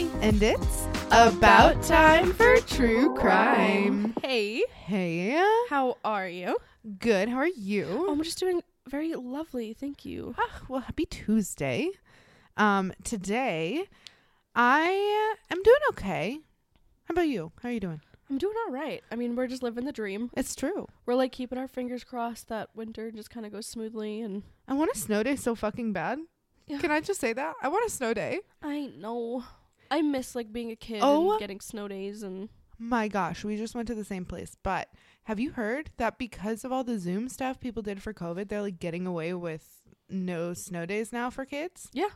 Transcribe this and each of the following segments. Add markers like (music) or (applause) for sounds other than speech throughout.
And it's about time for true crime. Hey, Hey, how are you? good. How are Oh, you? I'm just doing very lovely. Thank you. Ah, well, happy Tuesday. Um, today I am doing okay. How about you? How are you doing? I'm doing all right. I mean, we're just living the dream. It's true. We're like keeping our fingers crossed that winter just kind of goes smoothly. And I want a snow day so fucking bad. Yeah. Can I just say that? I want a snow day. I know. I miss like being a kid Oh. and getting snow days and My gosh, we just went to the same place. But have you heard that because of all the Zoom stuff people did for COVID, they're like getting away with no snow days now for kids? Yeah.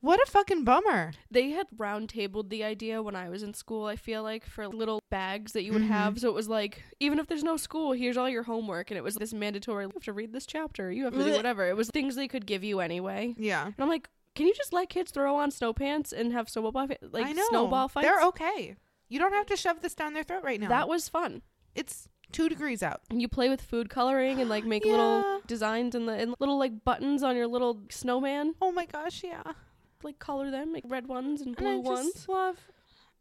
What a fucking bummer. they had round tabled the idea when I was in school, I feel like, for little bags that you would Mhm. have. So it was like, even if there's no school, here's all your homework. And it was this mandatory, you have to read this chapter, you have to do whatever. It was things they could give you anyway. Yeah. And I'm like, can you just let kids throw on snow pants and have snowball fi- like I know. snowball fights? They're okay. You don't have to shove this down their throat right now. That was fun. it's two degrees out. And you play with food coloring and like make Yeah. little designs and the and little like buttons on your little snowman. Oh my gosh, yeah. Like color them, like red ones and And blue I ones. just love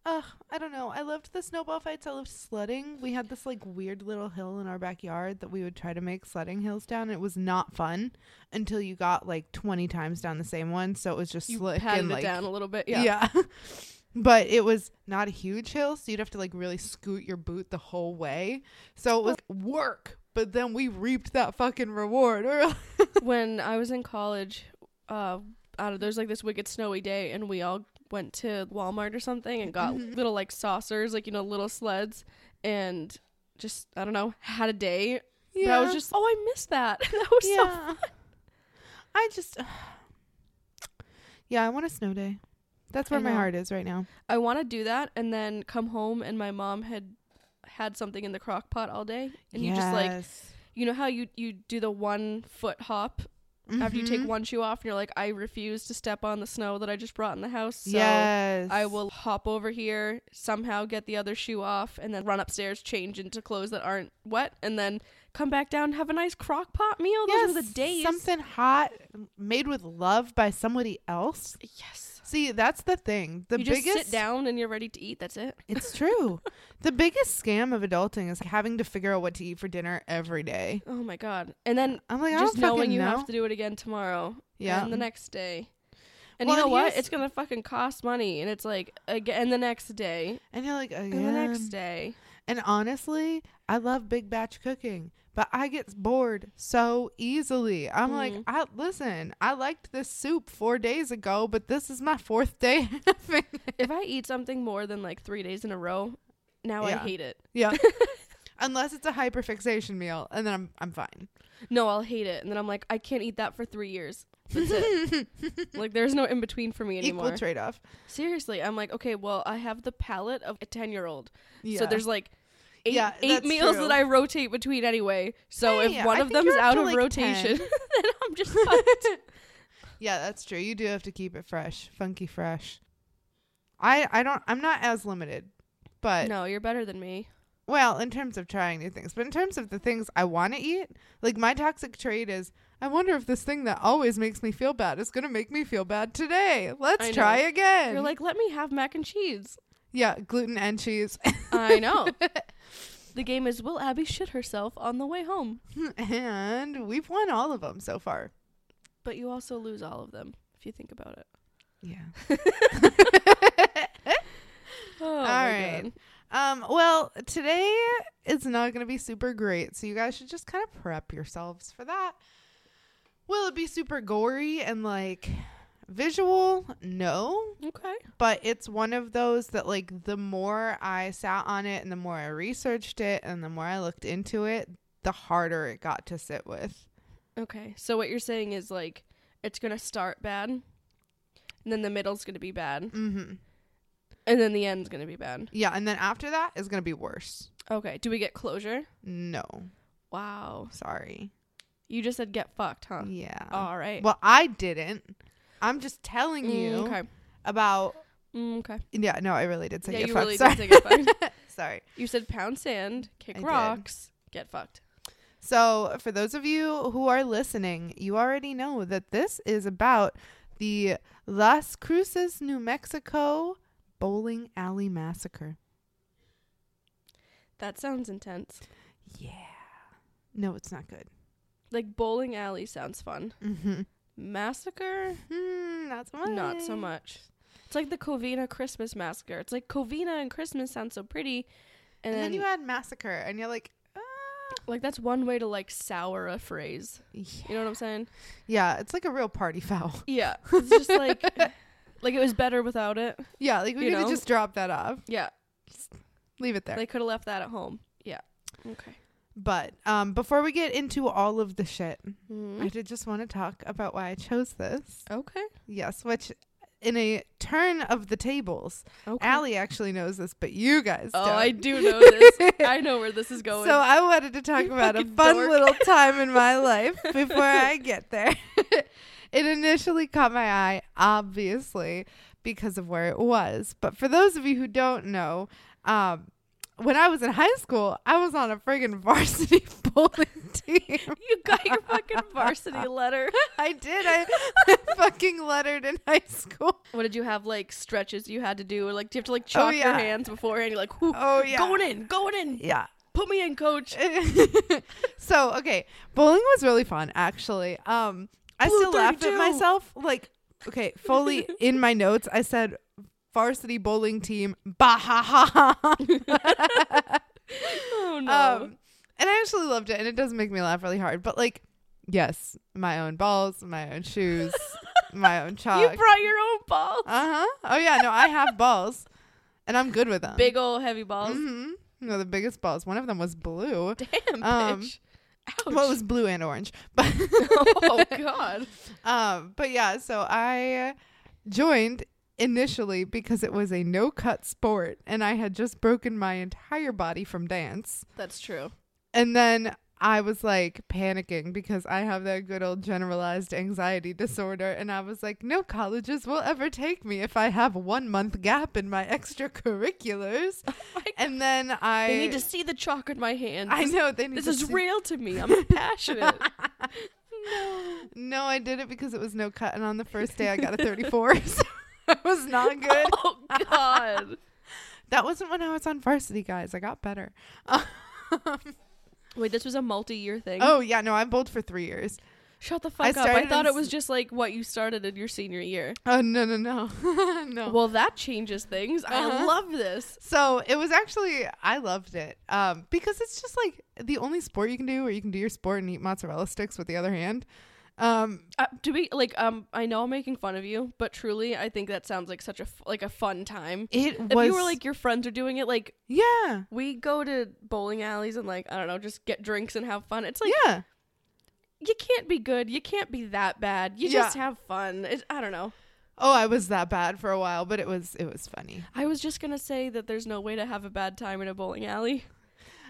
Ugh, I don't know. I loved the snowball fights. I loved sledding. We had this like weird little hill in our backyard that we would try to make sledding hills down. It was not fun until you got like 20 times down the same one. So it was just You slick and it like down a little bit. Yeah. yeah. (laughs) but it was not a huge hill, so you'd have to like really scoot your boot the whole way. So it was work. But then we reaped that fucking reward. (laughs) when I was in college, uh, out of there's like this wicked snowy day, and we all went to Walmart or something and got Mhm. little like saucers, like you know, little sleds, and just I don't know, had a day. But I was just, oh, I missed that. (laughs) that was so. yeah. I just, (sighs) yeah, I want a snow day. That's where my heart is right now. I want to do that, and then come home, and my mom had had something in the crock pot all day, and you just like, you know how you you do the one foot hop after you take Mhm. one shoe off, and you're like, I refuse to step on the snow that I just brought in the house. So yes, I will hop over here, somehow get the other shoe off, and then run upstairs, change into clothes that aren't wet, and then come back down have a nice crock pot meal. Those Yes, were the days. something hot made with love by somebody else. Yes. See, that's the thing. The you just biggest sit down and you're ready to eat. That's it. It's true. (laughs) the biggest scam of adulting is having to figure out what to eat for dinner every day. Oh my god. And then I'm like, just knowing you know. have to do it again tomorrow. yeah. And the next day. And Well, you know and what? It's gonna fucking cost money, and it's like again the next day, and you're like, again. and the next day. And honestly, I love big batch cooking, but I get bored so easily. I'm like, Mm. I listen, I liked this soup 4 days ago, but this is my fourth day (laughs) having it. If I eat something more than like three days in a row, now I hate it. Yeah. (laughs) Unless it's a hyperfixation meal, and then I'm I'm fine. No, I'll hate it, and then I'm like, I can't eat that for three years. That's it. (laughs) like, there's no in between for me anymore. Equal trade off. Seriously, I'm like, okay, well, I have the palate of a ten year old, Yeah. so there's like. Eight, Yeah, eight meals true. that I rotate between anyway. So Hey, if one I of them's out of like, rotation, (laughs) then I'm just fucked. (laughs) Yeah, that's true. You do have to keep it fresh, funky fresh. I I don't I'm not as limited, but no, you're better than me. well, in terms of trying new things, but in terms of the things I want to eat, like my toxic trait is I wonder if this thing that always makes me feel bad is going to make me feel bad today. Let's try again. You're like, let me have mac and cheese. yeah, gluten and cheese. I know. (laughs) the game is will Abby shit herself on the way home? (laughs) and we've won all of them so far. But you also lose all of them if you think about it. Yeah. (laughs) (laughs) Oh, All right. God. Um, well, today is not going to be super great, so you guys should just kind of prep yourselves for that. Will it be super gory and like visual? No, Okay. but it's one of those that like the more I sat on it and the more I researched it and the more I looked into it, the harder it got to sit with. Okay. So what you're saying is like it's gonna start bad, and then the middle's gonna be bad, Mm-hmm. and then the end's gonna be bad. Yeah, and then after that is going to be worse. Okay. Do we get closure? No. Wow. Sorry. You just said get fucked, huh? Yeah. All right. Well, I didn't. I'm just telling Mm, you okay. about Mm, okay. Yeah, no, I really did say yeah, get you fucked. really Sorry. did say get fucked. (laughs) Sorry. You said pound sand, kick I did. rocks, get fucked. So, for those of you who are listening, you already know that this is about the Las Cruces, New Mexico Bowling Alley Massacre. That sounds intense. Yeah. No, it's not good. Like bowling alley sounds fun. Mm-hmm. Massacre? Mm, not so much. Not so much. It's like the Covina Christmas massacre. It's like Covina and Christmas sound so pretty, and, and then, then, you add massacre, and you're like, ah. like that's one way to like sour a phrase. Yeah. You know what I'm saying? Yeah, it's like a real party foul. (laughs) Yeah, it's just like, (laughs) like it was better without it. Yeah, like we could have just dropped that off. Yeah, just leave it there. They could have left that at home. Yeah. Okay. But um, before we get into all of the shit, mm-hmm. I did just want to talk about why I chose this. Okay. Yes, which in a turn of the tables, okay. Allie actually knows this, but you guys oh, don't. I do know this. I know where this is (laughs) going. So I wanted to talk you about a fun dork. little time in my (laughs) life before I get there. (laughs) it initially caught my eye, obviously, because of where it was. But for those of you who don't know, um, when I was in high school, I was on a friggin' varsity (laughs) bowling team. (laughs) You got your fucking varsity letter. (laughs) I did. I fucking lettered in high school. What did you have like stretches you had to do? Or, like, do you have to like chalk oh, yeah. your hands beforehand? You're like, oh yeah, going in, going in. Yeah. Put me in, coach. so okay, bowling was really fun. Actually, um, I Blue still 32. laughed at myself. Like, okay, fully in my notes, I said varsity bowling team. Bah ha ha ha. oh no. Um, and I actually loved it, and it does make me laugh really hard. But like, yes, my own balls, my own shoes, my own (laughs) chalk. You brought your own balls. Uh huh. Oh yeah, no, I have balls, and I'm good with them. Big old heavy balls. Mm-hmm. No, the biggest balls. One of them was blue. Damn, um, bitch. Ouch. Well, it was blue and orange, (laughs) but (laughs) oh god. Um, but yeah, so I joined initially because it was a no cut sport and I had just broken my entire body from dance. That's true. And then I was like panicking because I have that good old generalized anxiety disorder. And I was like, no colleges will ever take me if I have one month gap in my extracurriculars. (laughs) Oh my and then I. They need to see the chalk in my hand. I know. They need this is see- real to me. I'm (laughs) passionate. (laughs) no. No, I did it because it was no cut. And on the first day, I got a 34. (laughs) That was not (laughs) good. Oh God. (laughs) that wasn't when I was on varsity, guys. I got better. Wait, this was a multi-year thing. Oh yeah, no, I bowled for three years. Shut the fuck I up! I thought it was just like what you started in your senior year. Oh no no no no. Well, that changes things. Uh-huh. I love this. So it was actually I loved it um, because it's just like the only sport you can do where you can do your sport and eat mozzarella sticks with the other hand. Um, uh, to be like, um, I know I'm making fun of you, but truly, I think that sounds like such a f- like a fun time. It if was, you were like your friends are doing it, like yeah, we go to bowling alleys and like I don't know, just get drinks and have fun. It's like yeah, you can't be good, you can't be that bad. You yeah. just have fun. It, I don't know. Oh, I was that bad for a while, but it was it was funny. I was just gonna say that there's no way to have a bad time in a bowling alley.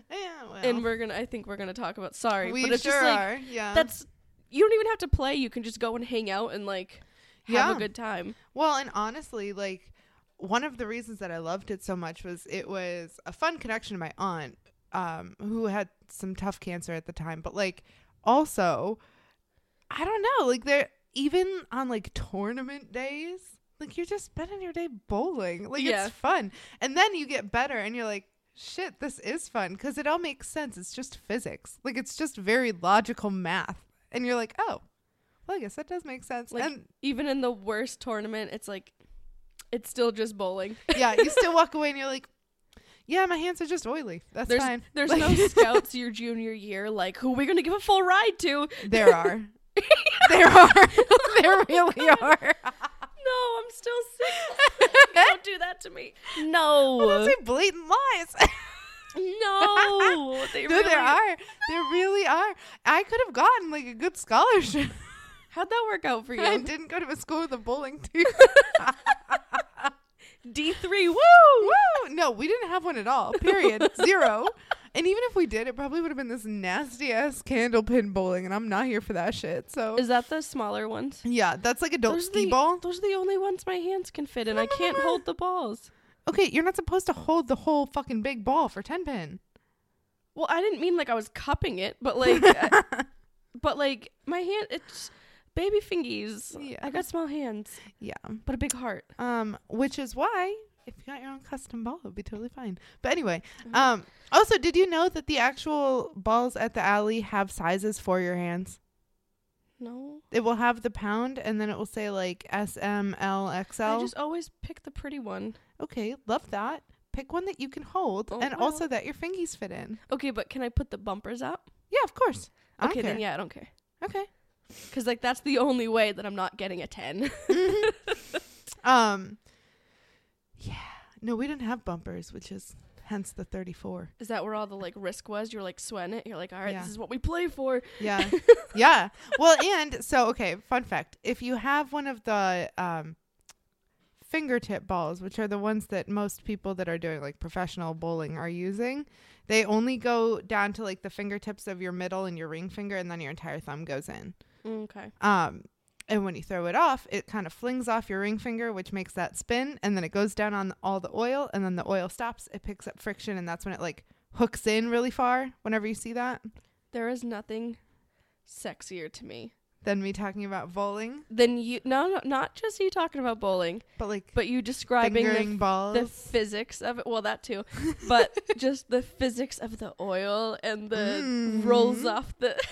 Yeah, well. And we're gonna I think we're gonna talk about sorry, we but it's sure just like are. Yeah. that's you don't even have to play. You can just go and hang out and like have yeah. a good time. Well, and honestly, like one of the reasons that I loved it so much was it was a fun connection to my aunt, um, who had some tough cancer at the time. But like also, I don't know, like there even on like tournament days, like you're just spending your day bowling. Like yeah. it's fun. And then you get better and you're like, shit, this is fun because it all makes sense. It's just physics. Like it's just very logical math and you're like, oh, well, I guess that does make sense. Like and even in the worst tournament, it's like it's still just bowling. yeah, you (laughs) still walk away and you're like, yeah, my hands are just oily. That's there's, fine. There's like no (laughs) scouts your junior year. Like, who are we gonna give a full ride to? There are. (laughs) there are. there really are. no, I'm still sick. Don't do that to me. No. Well, those are blatant lies. No, they (laughs) no, really there are. There really are. I could have gotten like a good scholarship. (laughs) How'd that work out for you? I didn't go to a school with a bowling (laughs) team. D three, woo, woo. No, we didn't have one at all. Period. Zero. And even if we did, it probably would have been this nasty ass candle pin bowling, and I'm not here for that shit. So is that the smaller ones? Yeah, that's like adult those ski the, ball. Those are the only ones my hands can fit in. I can't hold the balls. Okay, you're not supposed to hold the whole fucking big ball for 10 pin. Well, I didn't mean like I was cupping it, but (laughs) like, I, but like my hand, it's baby fingies. Yeah. I got small hands. Yeah. But a big heart. Um, which is why if you got your own custom ball, it'd be totally fine. But anyway, um, also, did you know that the actual balls at the alley have sizes for your hands? No. It will have the pound, and then it will say like S, M, L, XL. I just always pick the pretty one. okay, love that. Pick one that you can hold, Oh, and well. also that your fingies fit in. Okay, but can I put the bumpers up? Yeah, of course. I okay, then yeah, I don't care. Okay. Cuz like that's the only way that I'm not getting a 10. (laughs) Um. Yeah. No, we didn't have bumpers, which is hence the 34. Is that where all the like risk was? You're like sweating it. You're like, "All right, Yeah. this is what we play for." Yeah. (laughs) yeah. Well, and so okay, fun fact. If you have one of the um fingertip balls, which are the ones that most people that are doing like professional bowling are using, they only go down to like the fingertips of your middle and your ring finger and then your entire thumb goes in. Okay. Um and when you throw it off, it kind of flings off your ring finger, which makes that spin, and then it goes down on all the oil, and then the oil stops. It picks up friction, and that's when it like hooks in really far. Whenever you see that, There is nothing sexier to me than me talking about bowling, than you no, no not just you talking about bowling, but like but you describing the balls. the physics of it. Well, that too, but (laughs) just the physics of the oil and the rolls Mhm. off the. (laughs)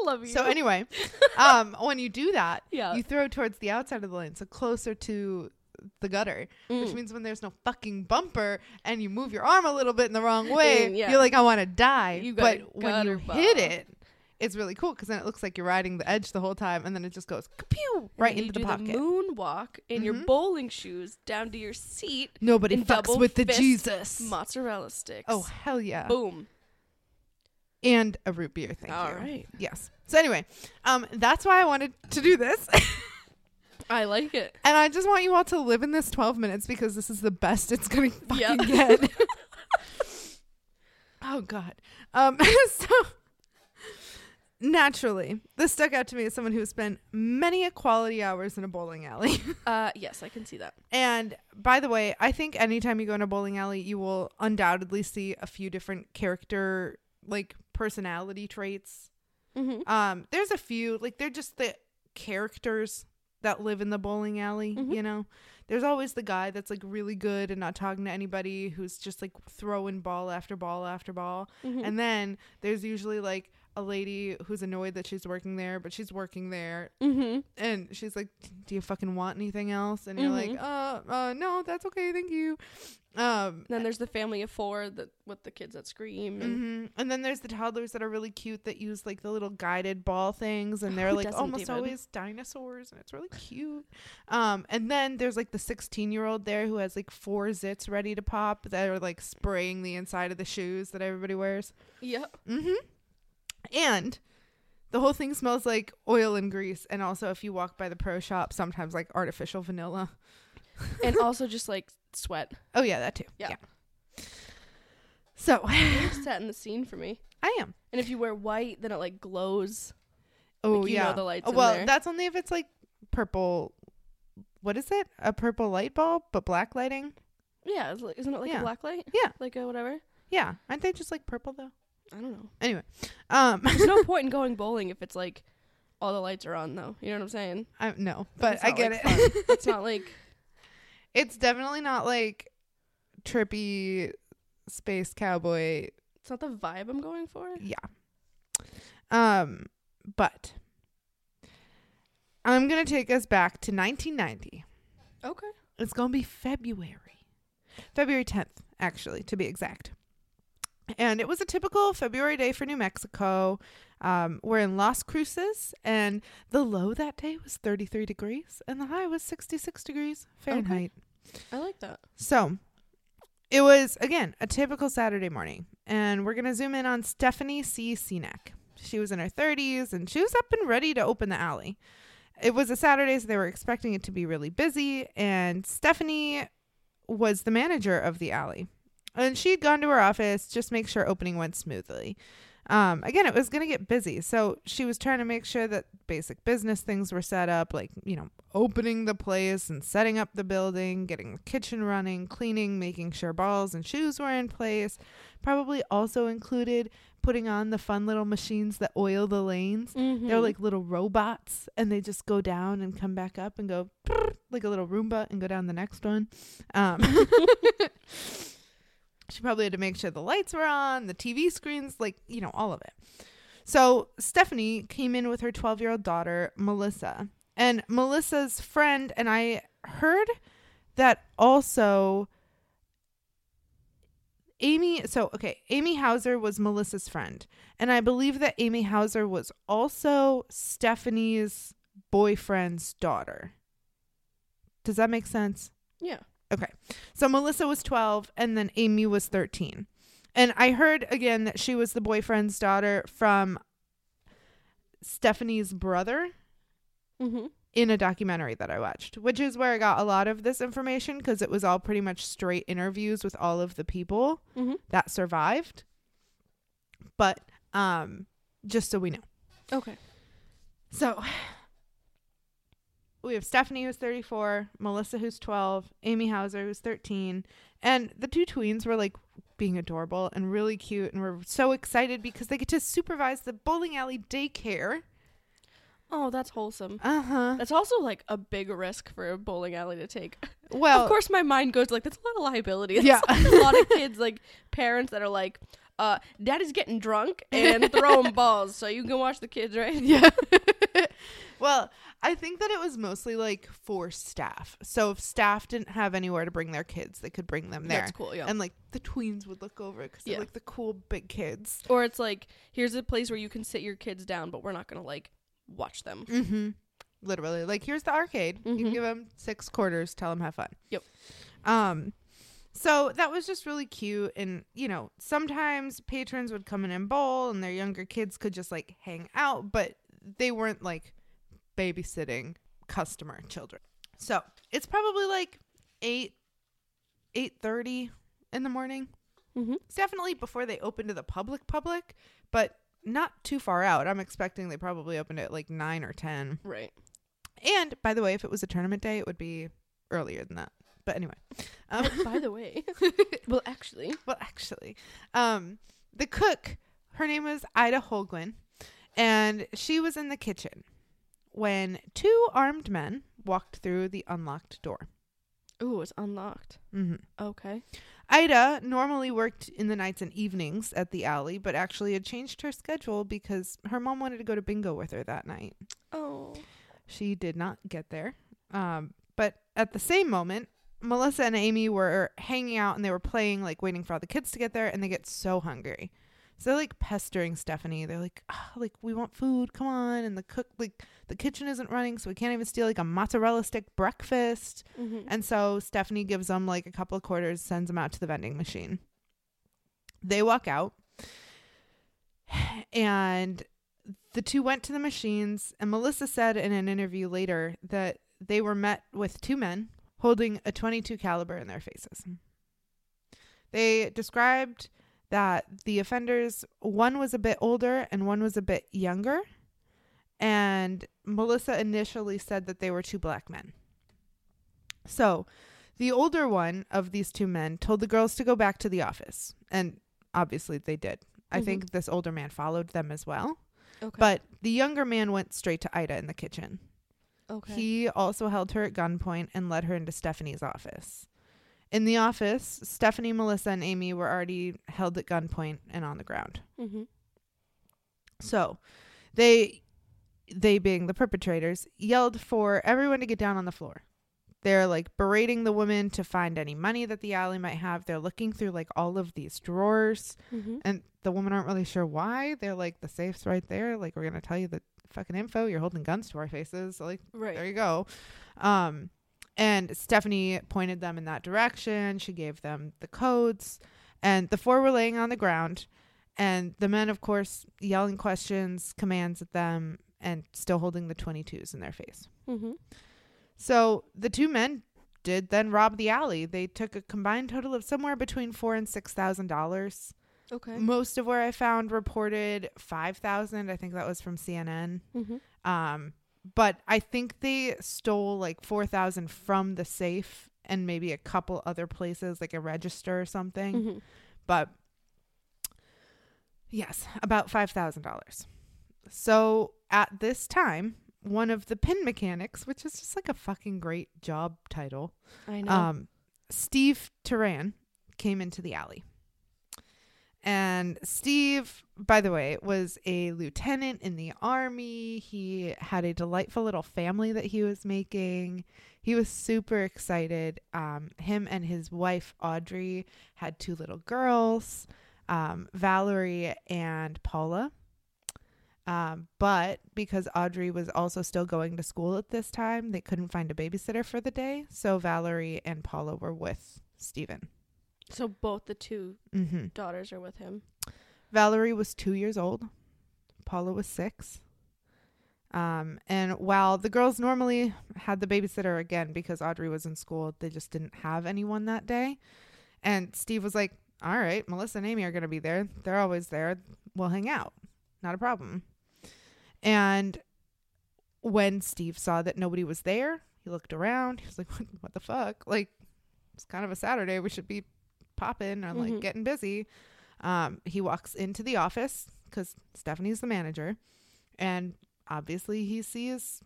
I love you. so anyway, (laughs) um, when you do that, yeah, you throw towards the outside of the lane, so closer to the gutter, which Mm. means when there's no fucking bumper and you move your arm a little bit in the wrong way, Mm, yeah. you're like, I want to die. But when you gutter hit it, it's really cool because then it looks like you're riding the edge the whole time, and then it just goes pew right into the pocket. moonwalk in your Mhm. bowling shoes down to your seat. Nobody fucks with the Jesus. Mozzarella sticks. Oh hell yeah! boom! And a root beer. Thank All you. right, Yes. So anyway, um, that's why I wanted to do this. (laughs) I like it. And I just want you all to live in this 12 minutes because this is the best it's going (laughs) to fucking Yeah. get. (laughs) oh, God. Um, so, naturally, this stuck out to me as someone who spent many a quality hours in a bowling alley. Uh, yes, I can see that. and by the way, I think anytime you go in a bowling alley, you will undoubtedly see a few different character, like personality traits. Mm-hmm. Um, there's a few, like, they're just the characters that live in the bowling alley, Mhm. you know? There's always the guy that's like really good and not talking to anybody who's just like throwing ball after ball after ball. Mm-hmm. And then there's usually like a lady who's annoyed that she's working there, but she's working there mm-hmm. and she's like, "Do you fucking want anything else?" And you're like, Mhm. "Uh, uh, no, that's okay, thank you." Um, Then there's the family of four that with the kids that scream and hmm And then there's the toddlers that are really cute that use like the little guided ball things, and they're like almost David? always dinosaurs, and it's really cute. Um, and then there's like the 16 year old there who has like four zits ready to pop that are like spraying the inside of the shoes that everybody wears. yep. Mm-hmm. And the whole thing smells like oil and grease, and also if you walk by the pro shop, sometimes like artificial vanilla. and (laughs) also just like sweat. Oh yeah, that too. Yeah. So You're (laughs) setting the scene for me. I am. And if you wear white, then it like glows. Oh Like, you know yeah. the lights Oh, well, that's only if it's like purple. What is it? A purple light bulb, but black lighting. Yeah, isn't it like Yeah. a black light? Yeah. Like a whatever. Yeah, aren't they just like purple though? I don't know. Anyway, um, There's no (laughs) point in going bowling if it's like all the lights are on though. You know what I'm saying? I no, but I get like, it. (laughs) it's not like it's definitely not like trippy space cowboy. it's not the vibe I'm going for. Yeah. Um, but I'm gonna take us back to 1990. Okay. It's going to be February. February 10th, actually, to be exact. And it was a typical February day for New Mexico. Um, we're in Las Cruces, and the low that day was 33 degrees, and the high was 66 degrees Fahrenheit. I like that. So it was, again, a typical Saturday morning. And we're going to zoom in on Stephanie C. Senac. She was in her 30s, and she was up and ready to open the alley. It was a Saturday, so they were expecting it to be really busy. And Stephanie was the manager of the alley. And she'd gone to her office just make sure opening went smoothly. Um, again, it was going to get busy. So she was trying to make sure that basic business things were set up, like, you know, opening the place and setting up the building, getting the kitchen running, cleaning, making sure balls and shoes were in place. Probably also included putting on the fun little machines that oil the lanes. Mm-hmm. They're like little robots and they just go down and come back up and go like a little Roomba and go down the next one. Um, (laughs) (laughs) she probably had to make sure the lights were on, the TV screens, like, you know, all of it. So Stephanie came in with her 12 year old daughter, Melissa. And Melissa's friend, and I heard that also Amy, so okay, Amy Houser was Melissa's friend. And I believe that Amy Houser was also Stephanie's boyfriend's daughter. Does that make sense? Yeah. Okay. So Melissa was 12 and then Amy was 13. And I heard again that she was the boyfriend's daughter from Stephanie's brother Mm-hmm. in a documentary that I watched, which is where I got a lot of this information because it was all pretty much straight interviews with all of the people Mm-hmm. that survived. But um just so we know. Okay. So we have Stephanie who's 34, Melissa who's 12, Amy Houser who's 13, and the two tweens were like being adorable and really cute and we're so excited because they get to supervise the bowling alley daycare. Oh, that's wholesome. Uh-huh. That's also like a big risk for a bowling alley to take. (laughs) Well, of course, my mind goes like, that's a lot of liability. That's Yeah. (laughs) a lot of (laughs) kids, like parents that are like, uh, daddy's getting drunk and throwing balls, so you can watch the kids, right? Yeah. well, I think that it was mostly like for staff. So if staff didn't have anywhere to bring their kids, they could bring them there. That's cool, yeah. And like the tweens would look over because Yeah. they're like the cool big kids. or it's like, here's a place where you can sit your kids down, but we're not gonna like watch them. Mm-hmm. Literally, like here's the arcade. You can Mhm. give them six quarters. Tell them have fun. Yep. Um, so that was just really cute, and you know, sometimes patrons would come in and bowl, and their younger kids could just like hang out, but they weren't like babysitting customer children. So it's probably like eight, eight thirty in the morning. Mm-hmm. It's definitely before they open to the public public, but not too far out. I'm expecting they probably opened at like nine or ten. Right. And by the way, if it was a tournament day, it would be earlier than that. But anyway, um, (laughs) By the way, (laughs) well, actually, well, actually, um, the cook, her name was Ida Holguin, and she was in the kitchen when two armed men walked through the unlocked door. ooh, it's unlocked. Mm-hmm. Okay. Ida normally worked in the nights and evenings at the alley, but actually had changed her schedule because her mom wanted to go to bingo with her that night. Oh. She did not get there. Um, but at the same moment, Melissa and Amy were hanging out and they were playing, like waiting for all the kids to get there, and they get so hungry. So they're like pestering Stephanie. They're like, "Ah, like we want food, come on. And the cook, like the kitchen isn't running, so we can't even steal like a mozzarella stick breakfast. Mm-hmm. And so Stephanie gives them like a couple of quarters, sends them out to the vending machine. They walk out, (sighs) and the two went to the machines. And Melissa said in an interview later that they were met with two men holding a 22 caliber in their faces. They described that the offenders, one was a bit older and one was a bit younger. And Melissa initially said that they were two black men. So, the older one of these two men told the girls to go back to the office. And obviously they did. I Mhm. think this older man followed them as well. Okay. But the younger man went straight to Ida in the kitchen. okay. He also held her at gunpoint and led her into Stephanie's office. In the office, Stephanie, Melissa, and Amy were already held at gunpoint and on the ground. mm-hmm. So, they they being the perpetrators yelled for everyone to get down on the floor. They're like berating the woman to find any money that the alley might have. They're looking through like all of these drawers Mm-hmm. and the women aren't really sure why. They're like the safe's right there. Like we're going to tell you the fucking info. You're holding guns to our faces. Like Right. there you go. Um, and Stephanie pointed them in that direction. She gave them the codes, and the four were laying on the ground. And the men, of course, yelling questions, commands at them, and still holding the 22s in their face. Mm-hmm. So the two men did then rob the alley. They took a combined total of somewhere between four and six thousand dollars. Okay. Most of where I found reported five thousand. I think that was from CNN. Mm-hmm. Um, but I think they stole like four thousand from the safe and maybe a couple other places, like a register or something. Mm-hmm. But Yes, about $5,000. So at this time, one of the pin mechanics, which is just like a fucking great job title, I know. um, Steve Teran came into the alley. And Steve, by the way, was a lieutenant in the army. He had a delightful little family that he was making. He was super excited. Um, him and his wife, Audrey, had two little girls, um, Valerie and Paula. Um, but because Audrey was also still going to school at this time, they couldn't find a babysitter for the day. So Valerie and Paula were with Stephen. So both the two Mm-hmm. daughters are with him. Valerie was two years old. Paula was six. Um, and while the girls normally had the babysitter again because Audrey was in school, they just didn't have anyone that day. And Steve was like, All right, Melissa and Amy are going to be there. They're always there. We'll hang out. Not a problem. And when Steve saw that nobody was there, he looked around. He was like, (laughs) What, what the fuck? Like, it's kind of a Saturday. We should be popping or like Mhm. getting busy. Um, he walks into the office because Stephanie's the manager, and obviously he sees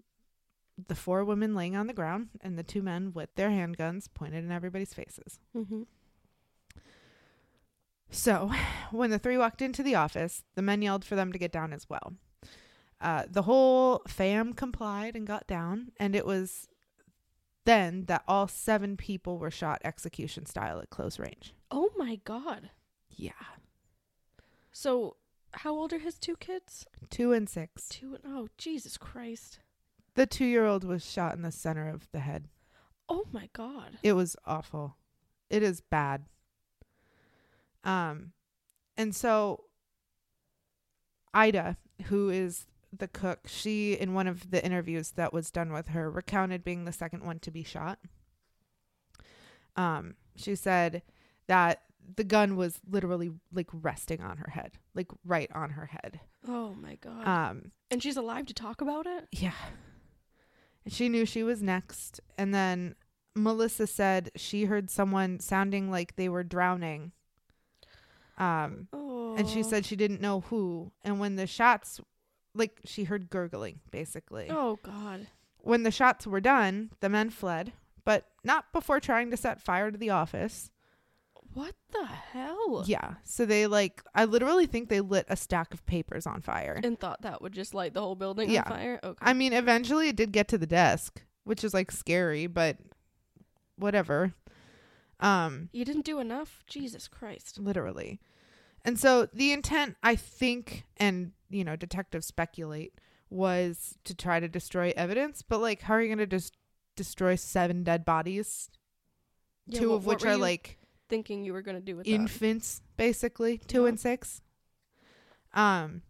the four women laying on the ground and the two men with their handguns pointed in everybody's faces. Mm-hmm. So, when the three walked into the office, the men yelled for them to get down as well. Uh, the whole fam complied and got down, and it was then that all seven people were shot execution style at close range. Oh my god. Yeah. So how old are his two kids? Two and six. Two and oh Jesus Christ. The two year old was shot in the center of the head. Oh my god. It was awful. It is bad. Um and so Ida, who is the cook, she in one of the interviews that was done with her recounted being the second one to be shot. Um she said that the gun was literally like resting on her head, like right on her head. Oh my god. Um and she's alive to talk about it? yeah. And she knew she was next. And then Melissa said she heard someone sounding like they were drowning. Um, Oh. and she said she didn't know who. And when the shots, like she heard gurgling, basically. Oh god. When the shots were done, the men fled, but not before trying to set fire to the office. What the hell? Yeah. So they like, I literally think they lit a stack of papers on fire. And thought that would just light the whole building Yeah. on fire? Okay. I mean, eventually it did get to the desk, which is like scary, but whatever. Um, you didn't do enough? Jesus Christ. literally. And so the intent, I think, and you know, detectives speculate, was to try to destroy evidence. But like, how are you going to just destroy seven dead bodies, Yeah, two what- of which are like thinking you were gonna do with that? infants, basically two Yeah. and six. Um,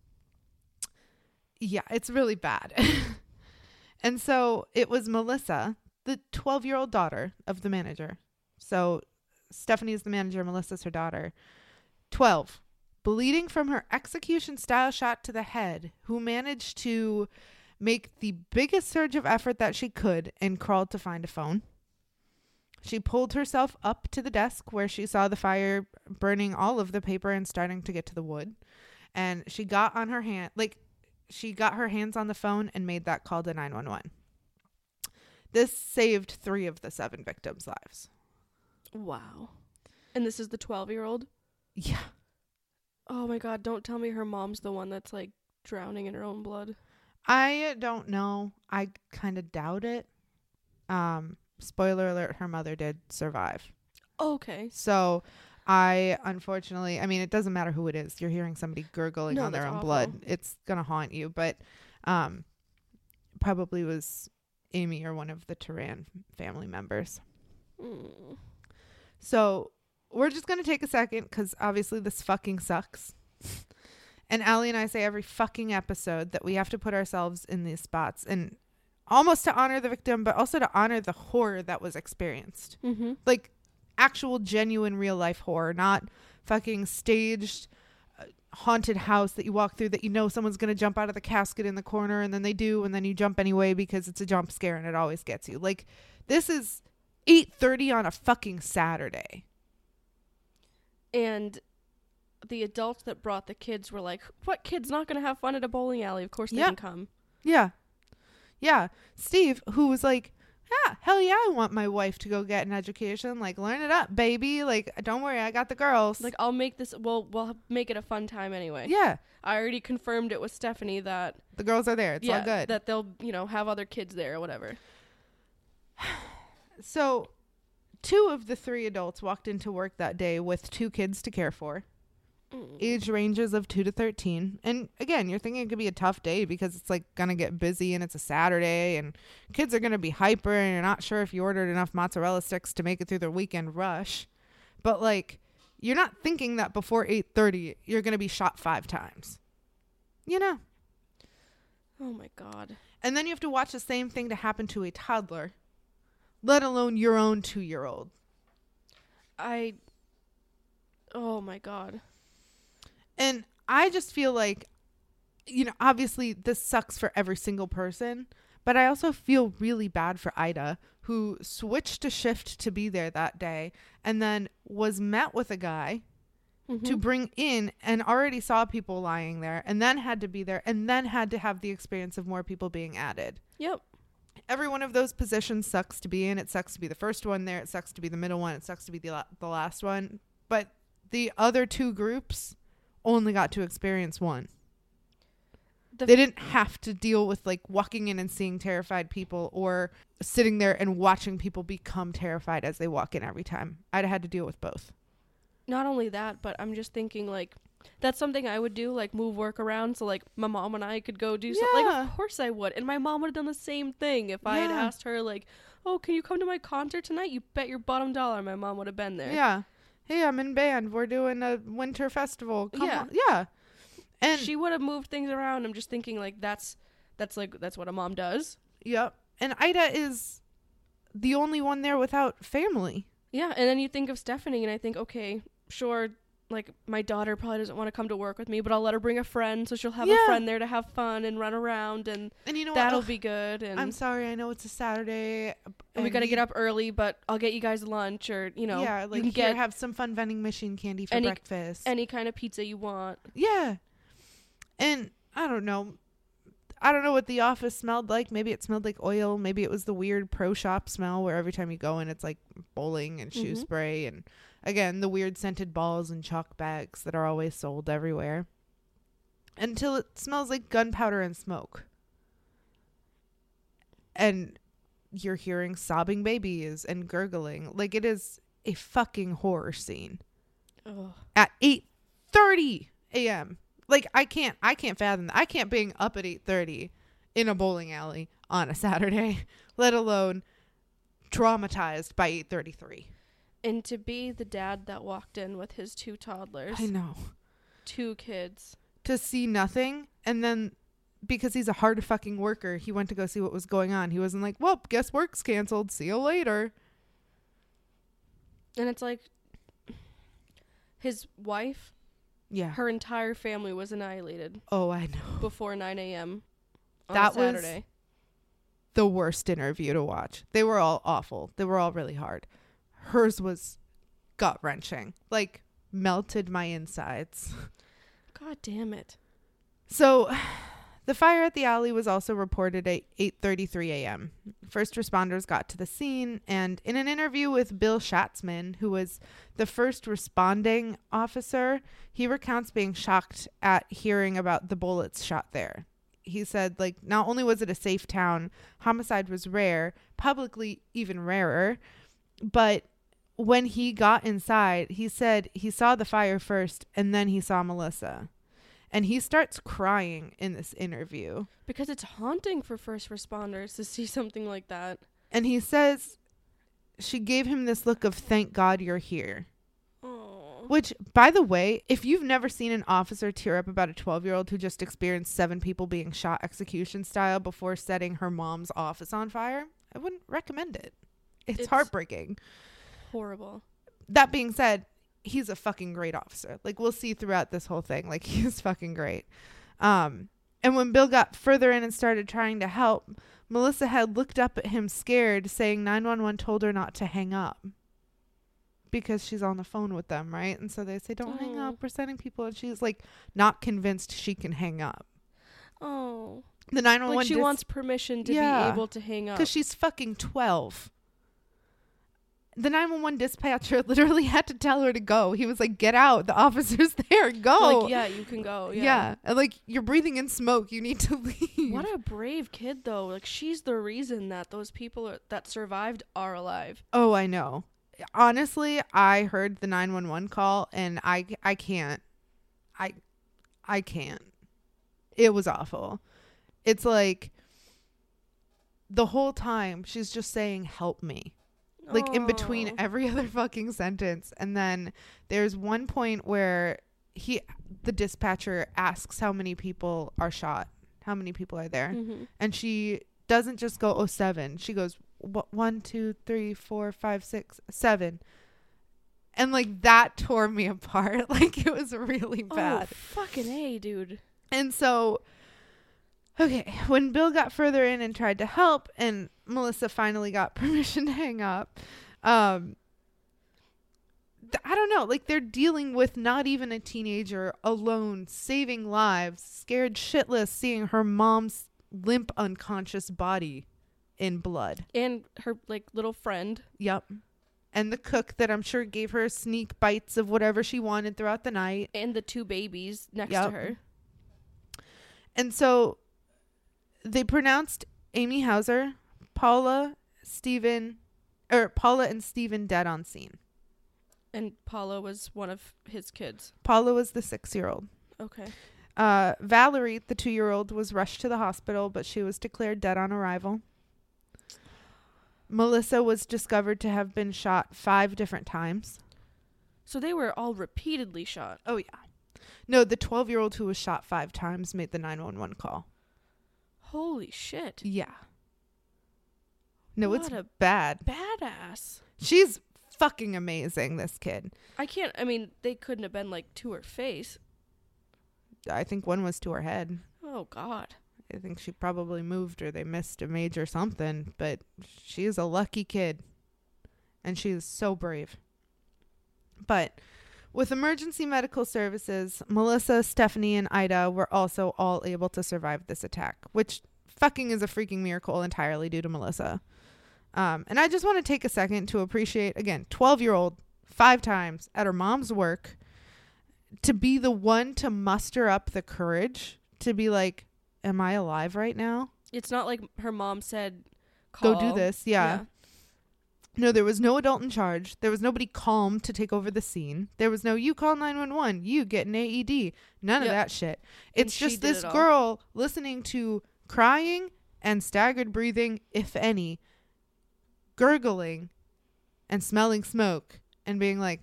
yeah, it's really bad. (laughs) and so it was Melissa, the 12 year old daughter of the manager. So Stephanie is the manager, Melissa's her daughter. 12, bleeding from her execution style shot to the head, who managed to make the biggest surge of effort that she could and crawled to find a phone. She pulled herself up to the desk where she saw the fire burning all of the paper and starting to get to the wood. And she got on her hand, like, she got her hands on the phone and made that call to 911. This saved three of the seven victims' lives. Wow. And this is the 12 year old? Yeah. Oh my god, don't tell me her mom's the one that's like drowning in her own blood. I don't know. I kind of doubt it. Um, spoiler alert, her mother did survive. Okay. So I unfortunately, I mean, it doesn't matter who it is. You're hearing somebody gurgling No, on their own awful. blood. It's going to haunt you, but um probably was Amy or one of the Teran family members. Mm. So we're just going to take a second cuz obviously this fucking sucks. and Allie and I say every fucking episode that we have to put ourselves in these spots and almost to honor the victim but also to honor the horror that was experienced Mm-hmm. like actual genuine real life horror not fucking staged uh, haunted house that you walk through that you know someone's going to jump out of the casket in the corner and then they do and then you jump anyway because it's a jump scare and it always gets you like this is 8:30 on a fucking Saturday And the adults that brought the kids were like, "What kid's not going to have fun at a bowling alley? Of course they Yeah. can come." Yeah. Yeah. Steve, who was like, Yeah, hell yeah, I want my wife to go get an education. Like, learn it up, baby. Like, don't worry, I got the girls. Like, I'll make this. Well, we'll make it a fun time anyway. yeah, I already confirmed it with Stephanie that the girls are there. It's yeah all good. that they'll you know have other kids there or whatever. (sighs) so, two of the three adults walked into work that day with two kids to care for. Mm. age ranges of 2 to 13 and again you're thinking it could be a tough day because it's like gonna get busy and it's a saturday and kids are gonna be hyper and you're not sure if you ordered enough mozzarella sticks to make it through the weekend rush but like you're not thinking that before 8.30 you're gonna be shot five times you know Oh my god. and then you have to watch the same thing to happen to a toddler let alone your own two-year-old I. Oh my god. And I just feel like, you know, obviously this sucks for every single person, but I also feel really bad for Ida, who switched a shift to be there that day and then was met with a guy to Mhm. bring in and already saw people lying there and then had to be there and then had to have the experience of more people being added. Yep. Every one of those positions sucks to be in. It sucks to be the first one there. It sucks to be the middle one. It sucks to be the, la- the last one. But the other two groups only got to experience one. The they didn't have to deal with like walking in and seeing terrified people or sitting there and watching people become terrified as they walk in every time. I'd had to deal with both. not only that, but I'm just thinking like that's something I would do, like move work around so like my mom and I could go do something. Like of course I would. And my mom would have done the same thing if I had asked her like, "Oh, can you come to my concert tonight?" You bet your bottom dollar my mom would have been there. Yeah. Hey, I'm in band. We're doing a winter festival. Come Yeah. on. Yeah. And she would have moved things around. I'm just thinking like that's that's like that's what a mom does. yep. And Ida is the only one there without family. Yeah, and then you think of Stephanie and I think, okay, sure, like my daughter probably doesn't want to come to work with me, but I'll let her bring a friend so she'll have Yeah. a friend there to have fun and run around and And you know that'll what? be good and I'm sorry. I know it's a Saturday. and we got to get up early, but I'll get you guys lunch or, you know, yeah, like you can here, get have some fun vending machine candy for any- breakfast. any kind of pizza you want. yeah, and I don't know. I don't know what the office smelled like. Maybe it smelled like oil. Maybe it was the weird pro shop smell where every time you go in, it's like bowling and shoe Mhm. spray, and again the weird scented balls and chalk bags that are always sold everywhere. Until it smells like gunpowder and smoke, and you're hearing sobbing babies and gurgling. Like it is a fucking horror scene Ugh. at 8:30 a.m. Like I can't I can't fathom that. I can't being up at 8:30 in a bowling alley on a Saturday, (laughs) let alone traumatized by 8:33. And to be the dad that walked in with his two toddlers, I know. two kids. To see nothing and then because he's a hard fucking worker, he went to go see what was going on. He wasn't like, "Well, guess work's canceled. See you later." And it's like his wife, Yeah. her entire family was annihilated oh, I know. before 9 a.m. on That was- Saturday. the worst interview to watch. They were all awful. They were all really hard. Hers was gut wrenching. Like melted my insides. God damn it. So the fire at the alley was also reported at 8:33 a.m. First responders got to the scene and in an interview with Bill Schatzman, who was the first responding officer, he recounts being shocked at hearing about the bullets shot there. He said like not only was it a safe town, homicide was rare, publicly even rarer, but when he got inside, he said he saw the fire first and then he saw Melissa. And he starts crying in this interview. Because it's haunting for first responders to see something like that. And he says she gave him this look of thank God you're here. Oh. Which, by the way, if you've never seen an officer tear up about a 12 year old who just experienced seven people being shot execution style before setting her mom's office on fire, I wouldn't recommend it. It's, It's- heartbreaking. Horrible. That being said, he's a fucking great officer. Like we'll see throughout this whole thing. Like (laughs) he's fucking great. Um and when Bill got further in and started trying to help, Melissa had looked up at him scared, saying 911 told her not to hang up. because she's on the phone with them, right? And so they say, "Don't hang up. We're sending people." And she's like, not convinced she can hang up. Oh. The nine one one. Like she dis- wants permission to Yeah. be able to hang up. because she's fucking twelve. The nine one one dispatcher (laughs) literally had to tell her to go. He was like, "Get out. The (laughs) officer's there. Go." Like, yeah, you can go. yeah. Yeah. And like you're breathing in smoke. You need to (laughs) leave. What a brave kid, though. Like she's the reason that those people are, that survived are alive. Oh, I know. Honestly, I heard the 911 call and I I can't. I I can't. It was awful. It's like the whole time she's just saying help me. Like in between every (laughs) other fucking sentence and then there's one point where he the dispatcher asks how many people are shot. How many people are there? Mhm. and she doesn't just go oh seven she goes "Wha- one two three four five six seven and like that tore me (laughs) apart (laughs) like it was really bad Oh, fucking a, dude. and so okay when bill got further in and tried to help and melissa finally got (laughs) permission to hang up um th- I don't know. Like they're dealing with not even a teenager alone, saving lives, scared shitless, seeing her mom's limp, unconscious body in blood. And her like little friend. Yep. And the cook that I'm sure gave her sneak bites of whatever she wanted throughout the night. and the two babies next Yep. to her. And so they pronounced Amy Houser, Paula, Stephen, or Paula and Stephen dead on scene. And Paula was one of his kids. Paula was the six year old. Okay. Uh, Valerie, the two year old, was rushed to the hospital, but she was declared dead on arrival. Melissa was discovered to have been shot five different times. So they were all repeatedly shot. Oh, yeah. No, the 12 year old who was shot five times made the 911 call. Holy shit. Yeah. No, it's What a- bad. Badass. She's fucking amazing, this kid. I can't I mean, they couldn't have been like to her face. I think one was to her head. Oh god. I think she probably moved or they missed a major something, but she is a lucky kid. And she is so brave. But with emergency medical services, Melissa, Stephanie, and Ida were also all able to survive this attack, which fucking is a freaking miracle entirely due to Melissa. Um, and I just want to take a second to appreciate, again, 12 year old, five times at her mom's work, to be the one to muster up the courage to be like, Am I alive right now? It's not like her mom said Go do this. Yeah. No, there was no adult in charge. There was nobody calm to take over the scene. There was no you call 911, you get an AED. None of that shit. It's she just this girl listening to crying and staggered breathing, if any, gurgling and smelling smoke and being like,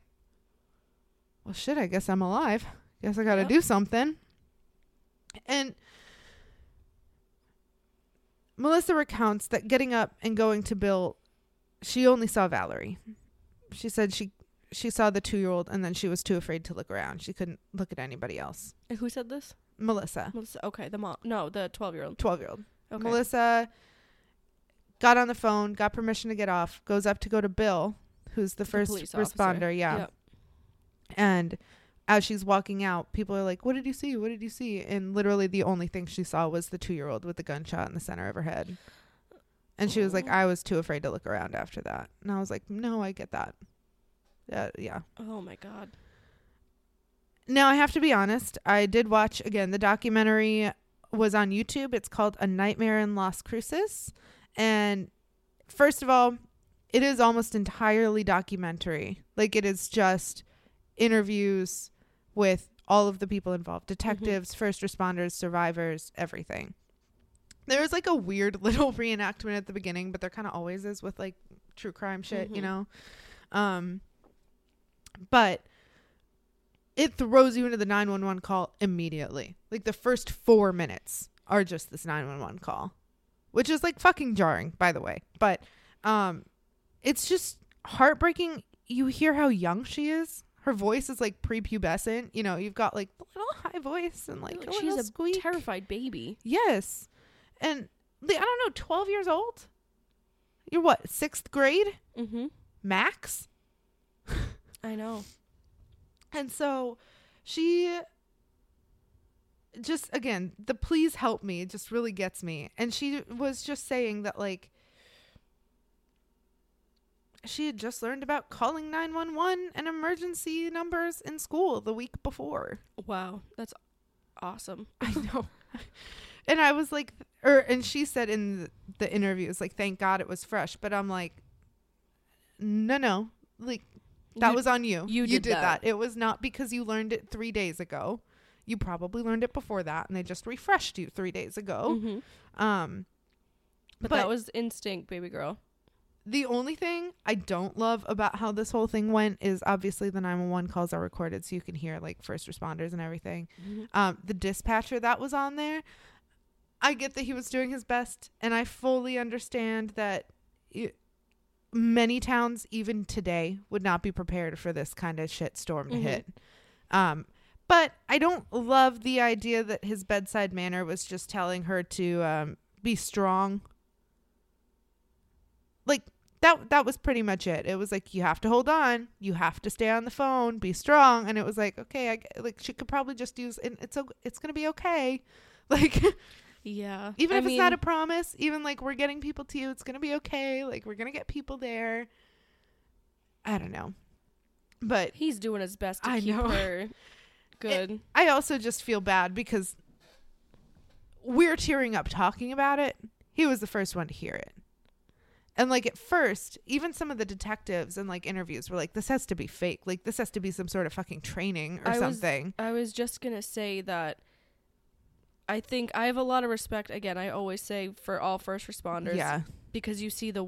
well, shit, I guess I'm alive. Guess I got to Yep. do something. And Melissa recounts that getting up and going to Bill, she only saw Valerie. She said she she saw the two year old and then she was too afraid to look around. She couldn't look at anybody else. And who said this? Melissa, Melissa. Okay, the mom. No, the 12-year-old. twelve year old. Okay. Melissa got on the phone, got permission to get off, goes up to go to Bill, who's the first responder. Yeah. Yep. And as she's walking out, people are like, What did you see? What did you see? And literally the only thing she saw was the two year old with the gunshot in the center of her head. And she was like, I was too afraid to look around after that. And I was like, No, I get that. Uh, yeah. Oh my god. Now I have to be honest. I did watch again. The documentary was on YouTube. It's called A Nightmare in Las Cruces, and first of all, it is almost entirely documentary. Like it is just interviews with all of the people involved: detectives, first responders, survivors, everything. There was like a weird (laughs) little reenactment at the beginning, but there kind of always is with like true crime shit, you Mhm. know. Um, but it throws you into the 911 call immediately. Like the first four minutes are just this 911 call, which is like fucking jarring, by the way. But um, it's just heartbreaking. You hear how young she is. Her voice is like prepubescent. You know, you've got like a little high voice and like a She's a squeak. terrified baby. yes, and I don't know, 12 years old. You're what sixth grade Mm-hmm. max? I know. (laughs) And so she just again, the please help me just really gets me. And she was just saying that like she had just learned about calling 911 and emergency numbers in school the week before. Wow, that's awesome. I know. (laughs) and I was like or and she said in the, the interviews like thank God it was fresh, but I'm like no no, like that You- was on you. you you did did that. that. It was not because you learned it 3 days ago. You probably learned it before that and they just refreshed you 3 days ago. Mhm. Um But, But- that was instinct, baby girl. the only thing I don't love about how this whole thing went is obviously the 911 calls are recorded so you can hear like first responders and everything. Um, the dispatcher that was on there, I get that he was doing his best, and I fully understand that it, many towns, even today, would not be prepared for this kind of shit storm to Mhm. hit. Um, but I don't love the idea that his bedside manner was just telling her to um, be strong. Like that that was pretty much it. It was like you have to hold on, you have to stay on the phone, be strong, and it was like okay, I like she could probably just use and it's it's gonna be okay. (laughs) Like Yeah. even I if it's not a promise, even like we're getting people to you, it's gonna be okay. Like we're gonna get people there. I don't know, but he's doing his best to I keep know. her (laughs) good. I also just feel bad because we're tearing up talking about it. He was the first one to hear it. And like at first, even some of the detectives and like interviews were like, this has to be fake. Like this has to be some sort of fucking training or I was- something. I was just gonna say that I think I have a lot of respect. Again, I always say for all first responders, Yeah. because you see the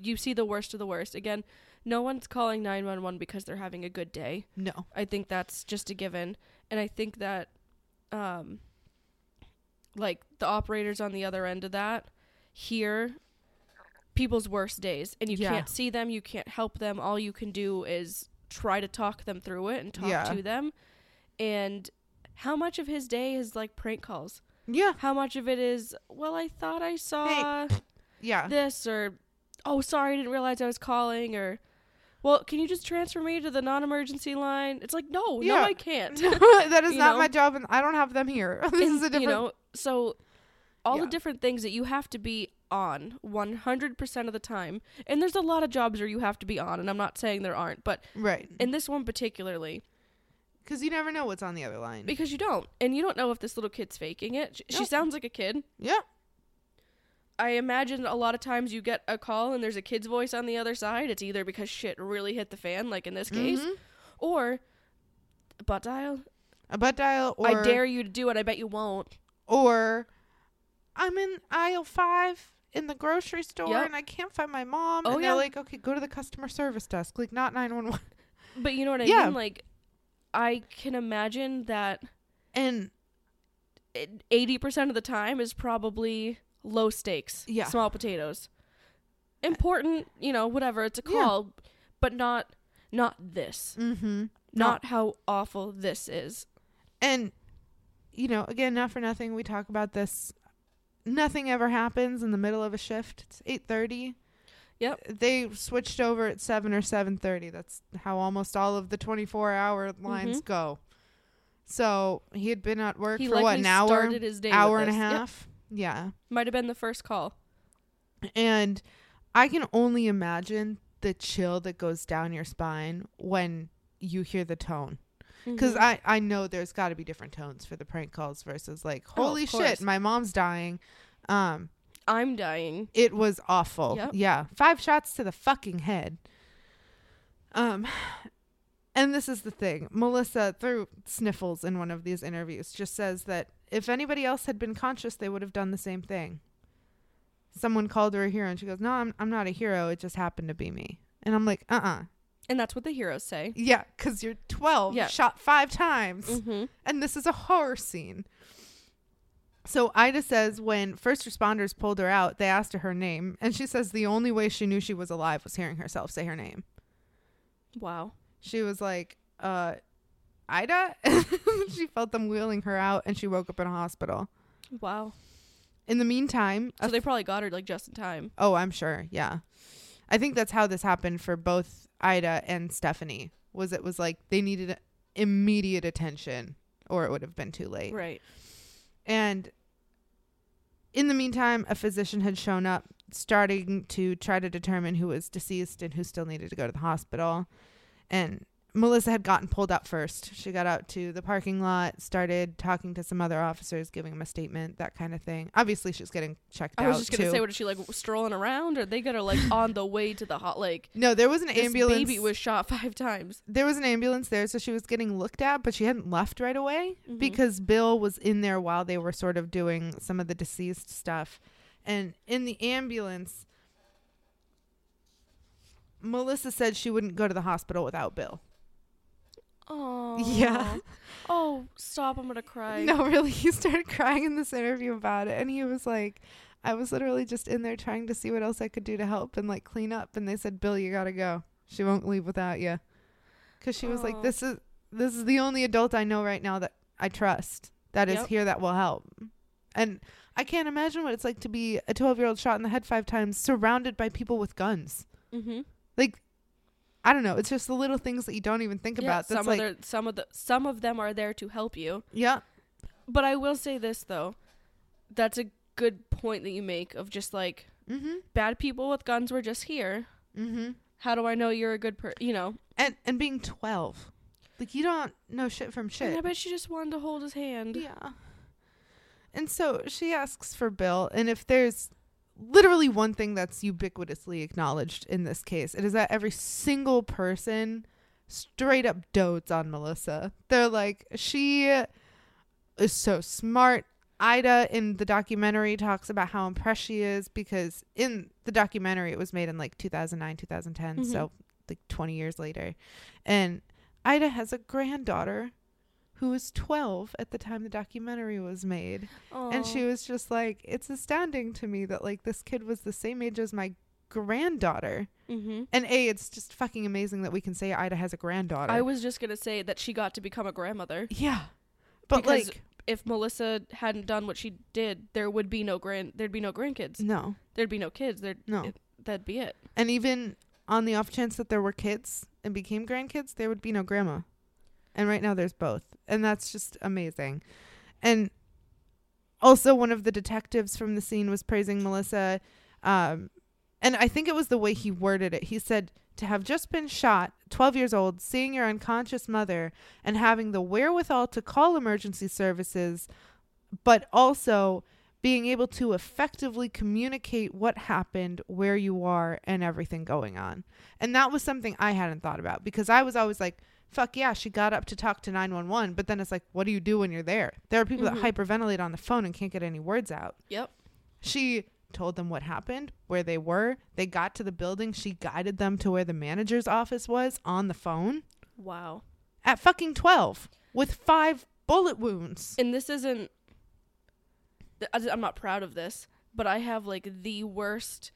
you see the worst of the worst. Again, no one's calling nine one one because they're having a good day. No. I think that's just a given, and I think that, um, like the operators on the other end of that hear people's worst days, and you Yeah. can't see them, you can't help them. All you can do is try to talk them through it and talk Yeah. to them. And how much of his day is like prank calls? Yeah. How much of it is, well, I thought I saw Yeah. this, or oh, sorry, I didn't realize I was calling, or well, can you just transfer me to the non-emergency line? It's like, no, no, I can't. (laughs) that is (laughs) not know? my job and I don't have them here. (laughs) this And, is a different you know, so all Yeah. the different things that you have to be on 100% of the time. And there's a lot of jobs where you have to be on, and I'm not saying there aren't, but right. in this one particularly, Cuz you never know what's on the other line. because you don't, and you don't know if this little kid's faking it. She, she sounds like a kid. yeah. I imagine a lot of times you get a call and there's a kid's voice on the other side. It's either because shit really hit the fan, like in this case, Mhm. or butt dial. A butt dial or I dare you to do it. I bet you won't. or I'm in aisle five in the grocery store Yep. and I can't find my mom. Oh, and yeah. they're like, okay, go to the customer service desk. Like, not 911. But you know what I Yeah. mean? Like, I can imagine that And eighty percent of the time is probably low stakes, Yeah. small potatoes, important. You know, whatever. It's a Yeah. call, but not not this. mm-hmm. Not how awful this is. And, you know, again, not for nothing, we talk about this. Nothing ever happens in the middle of a shift. It's 8.30. Yep. They switched over at 7 or 7.30. That's how almost all of the 24-hour lines Mhm. go. So he had been at work He for what, an hour? Hour and a half. Yep. Yeah. Might have been the first call. And I can only imagine the chill that goes down your spine when you hear the tone. Because Mhm. I, I know there's got to be different tones for the prank calls versus like, Oh, holy course. shit, my mom's dying. Um, I'm dying. it was awful. Yep. Yeah, five shots to the fucking head. Um, (sighs) and this is the thing. Melissa, through sniffles in one of these interviews, just says that if anybody else had been conscious, they would have done the same thing. Someone called her a hero, and she goes, "No, I'm I'm not a hero. It just happened to be me." And I'm like, "Uh, uh And that's what the heroes say. yeah, because you're 12, Yeah. shot five times." Mm-hmm. and this is a horror scene. So Ida says when first responders pulled her out, they asked her her name, and she says the only way she knew she was alive was hearing herself say her name. Wow. She was like, "Uh, Ida." (laughs) she felt them wheeling her out, and she woke up in a hospital. Wow. In the meantime, So they probably got her like just in time. Oh, I'm sure. Yeah. I think that's how this happened for both Ida and Stephanie was it was like they needed immediate attention or it would have been too late. Right. And in the meantime, a physician had shown up starting to try to determine who was deceased and who still needed to go to the hospital. And Melissa had gotten pulled out first. She got out to the parking lot, started talking to some other officers, giving them a statement, that kind of thing. Obviously, she's getting checked I out. I was just gonna say, what is she like strolling around, or they got her like on the way to the hot like? no, there was an This ambulance. baby was shot five times. there was an ambulance there, so she was getting looked at, but she hadn't left right away Mhm. because Bill was in there while they were sort of doing some of the deceased stuff. And in the ambulance, Melissa said she wouldn't go to the hospital without Bill. Oh. Yeah. (laughs) Oh, stop! I'm gonna cry. No, really, he started crying in this interview about it, and he was like, "I was literally just in there trying to see what else I could do to help and like clean up." And they said, "Bill, you gotta go. She won't leave without you," because she was like, "This is this is the only adult I know right now that I trust that is Yep. here that will help." And I can't imagine what it's like to be a 12 year old shot in the head five times, surrounded by people with guns. Mm-hmm. Like, I don't know. It's just the little things that you don't even think Yeah, about. That's some like, of the some of the some of them are there to help you. yeah, But I will say this though, that's a good point that you make of just like mm-hmm, bad people with guns were just here. mm-hmm. How do I know you're a good person? You know, and and being 12 like you don't know shit from And shit I bet she just wanted to hold his hand. yeah and so she asks for bill and if there's literally one thing that's ubiquitously acknowledged in this case. It is that every single person straight up dotes on melissa. They're like she is so smart. Ida in the documentary talks about how impressed she is because in the documentary it was made in like 2009 2010 Mhm. so like 20 years later. And ida has a granddaughter who was 12 at the time the documentary was made and she was just like it's astounding to me that like this kid was the same age as my granddaughter Mhm. and a it's just fucking amazing that we can say ida has a granddaughter I was just gonna say that she got to become a grandmother. yeah but Because like If Melissa hadn't done what she did, there would be no grand. There'd be no grandkids. no There'd be no kids. There'd no it- that'd be it. and even on the off chance that there were kids and became grandkids there would be no grandma and right now there's both. And that's just amazing. And also one of the detectives from the scene was praising melissa um, and i think it was the way he worded it. He said to have just been shot 12 years old seeing your unconscious mother and having the wherewithal to call emergency services but also being able to effectively communicate what happened, where you are, and everything going on. And that was something I hadn't thought about because I was always like, fuck yeah, she got up to talk to 911. But then it's like, what do you do when you're there? There are people Mhm. that hyperventilate on the phone and can't get any words out. Yep. She told them what happened, where they were. They got to the building. She guided them to where the manager's office was on the phone Wow. at fucking 12 with five bullet wounds. And this isn't. I'm not proud of this, but I have like the worst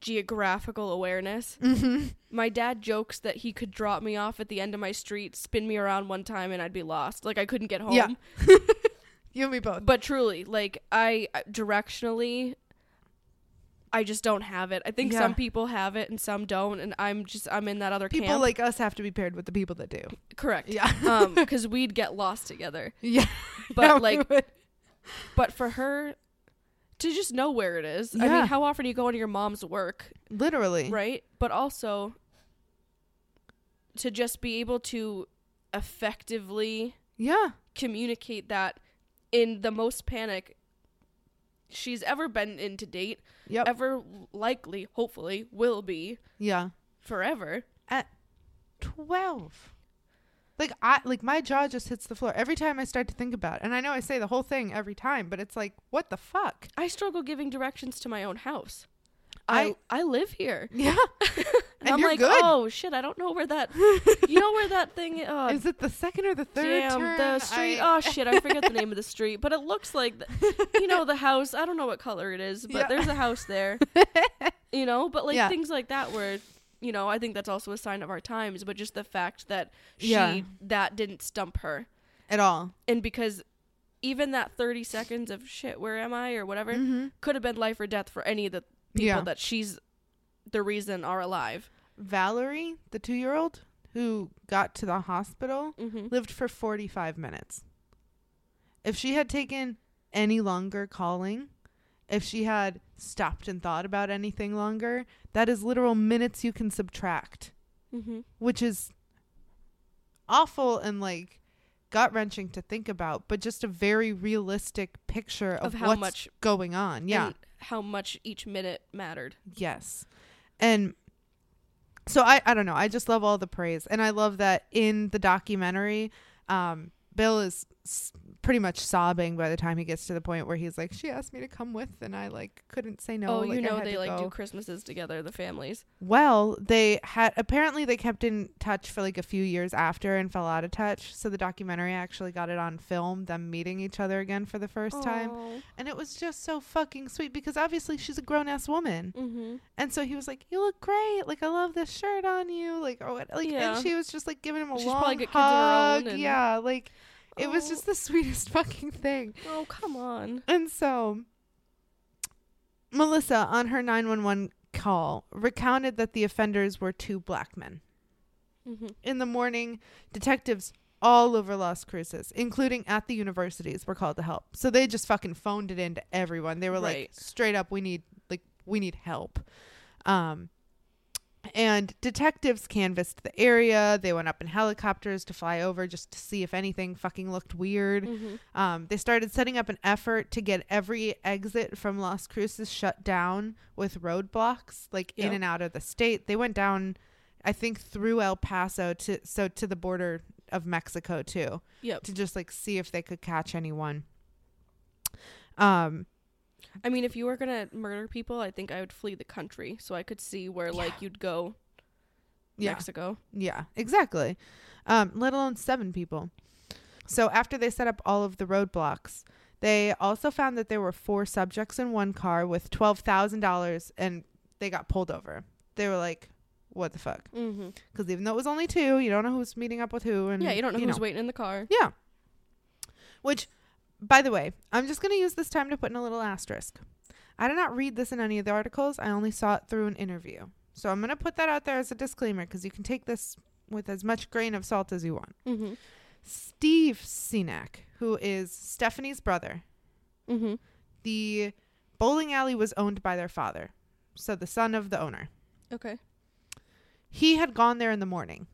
geographical awareness. Mm-hmm. My dad jokes that he could drop me off at the end of my street, spin me around one time, and I'd be lost. Like I couldn't get home. Yeah. (laughs) You and me both. But truly, like I directionally, I just don't have it. I think Yeah. some people have it and some don't, and I'm just I'm in that other People camp. like us have to be paired with the people that do. Correct. Yeah. um, (laughs) because we'd get lost together. Yeah. But (laughs) Yeah, like, but for her to just know where it is. Yeah. I mean, how often you go into your mom's work, literally. right? But also to just be able to effectively Yeah. communicate that in the most panic she's ever been in to date, Yep. ever likely, hopefully, will be yeah. forever. At Twelve. Like I like my jaw just hits the floor every time I start to think about it. And I know I say the whole thing every time, but it's like, what the fuck? I struggle giving directions to my own house. I- I I live here. (laughs) Yeah. And, And I'm like, good. oh shit, I don't know where that. you know where that thing? (laughs) Uh, Is it the second or the third damn turn? the street. I- oh shit, I forget the name of the street, but it looks like, the, you know, the house. I don't know what color it is, but (laughs) Yeah. there's a house there. you know, but like Yeah. things like that where. You know, I think that's also a sign of our times, but just the fact that she Yeah. that didn't stump her. At all. And because even that 30 seconds of shit, where am I or whatever Mm-hmm. could have been life or death for any of the people Yeah. that she's the reason are alive. Valerie, the two year old who got to the hospital Mm-hmm. lived for 45 minutes. If she had taken any longer calling, if she had stopped and thought about anything longer, that is literal minutes you can subtract, Mm-hmm. which is awful and like gut wrenching to think about, but just a very realistic picture of, Of how what's much going on. Yeah. how much each minute mattered. Yes. And so I I don't know. I just love all the praise and I love that in the documentary um Bill is s- pretty much sobbing by the time he gets to the point where he's like she asked me to come with and I like couldn't say no. oh, like, you know they like go. do Christmases together, the families. Well, they had apparently they kept in touch for like a few years after and fell out of touch. So the documentary actually got it on film them meeting each other again for the first time. And it was just so fucking sweet because obviously she's a grown ass woman. Mm-hmm. And so he was like, "You look great. Like I love this shirt on you. Like oh. Like Yeah. and she was just like giving him a She's long probably got kids her hug. yeah, like it was just the (laughs) sweetest fucking thing. Oh, come on. And so Melissa on her 911 call recounted that the offenders were two black men. Mm-hmm. In the morning, detectives all over Las Cruces, including at the universities, were called to help. So they just fucking phoned it in to everyone. They were like, straight up, we need like we need help. Um and detectives canvassed the area. They went up in helicopters to fly over just to see if anything fucking looked weird. Mm-hmm. Um, they started setting up an effort to get every exit from Las Cruces shut down with roadblocks, like in and out of the state. They went down, I think, through El Paso to so to the border of Mexico too, Yep. to just like see if they could catch anyone. Um, I mean, if you were gonna murder people, I think I would flee the country so I could see where like you'd go. yeah, Mexico. yeah, exactly. Um, let alone seven people. So after they set up all of the roadblocks, they also found that there were four subjects in one car with twelve thousand dollars, and they got pulled over. They were like, "What the fuck?" Mm-hmm. Because even though it was only two, you don't know who's meeting up with who, and Yeah, you don't know who's waiting in the car. Yeah. Which, by the way, I'm just going to use this time to put in a little asterisk. I did not read this in any of the articles. I only saw it through an interview. So I'm going to put that out there as a disclaimer because you can take this with as much grain of salt as you want. Mm-hmm. Steve Senac, who is Stephanie's brother, Mm-hmm. the bowling alley was owned by their father. So the son of the owner. Okay. He had gone there in the morning.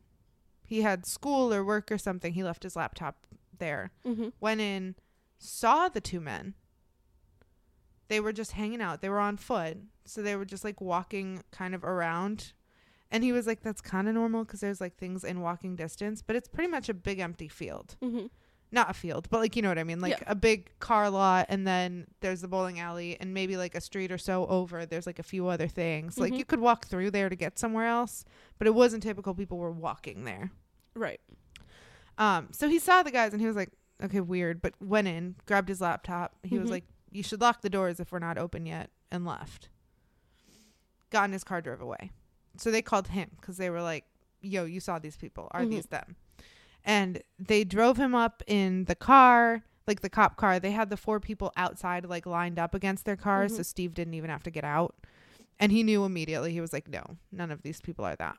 He had school or work or something. He left his laptop there. Mm-hmm. went in, saw the two men. They were just hanging out. They were on foot. So they were just like walking kind of around. And he was like, that's kind of normal because there's like things in walking distance, but it's pretty much a big empty field. Mm-hmm. Not a field, but like, you know what I mean? Like Yeah. a big car lot. And then there's the bowling alley and maybe like a street or so over. There's like a few other things. Like Mhm. you could walk through there to get somewhere else, but it wasn't typical people were walking there. Right. Um, so he saw the guys and he was like, okay, weird, but went in, grabbed his laptop. He was Mhm. like, you should lock the doors if we're not open yet, and left. Got in his car, drove away. So they called him because they were like, yo, you saw these people. Are Mhm. these them? And they drove him up in the car, like the cop car. They had the four people outside, like lined up against their cars. Mhm. So Steve didn't even have to get out. And he knew immediately. He was like, no, none of these people are that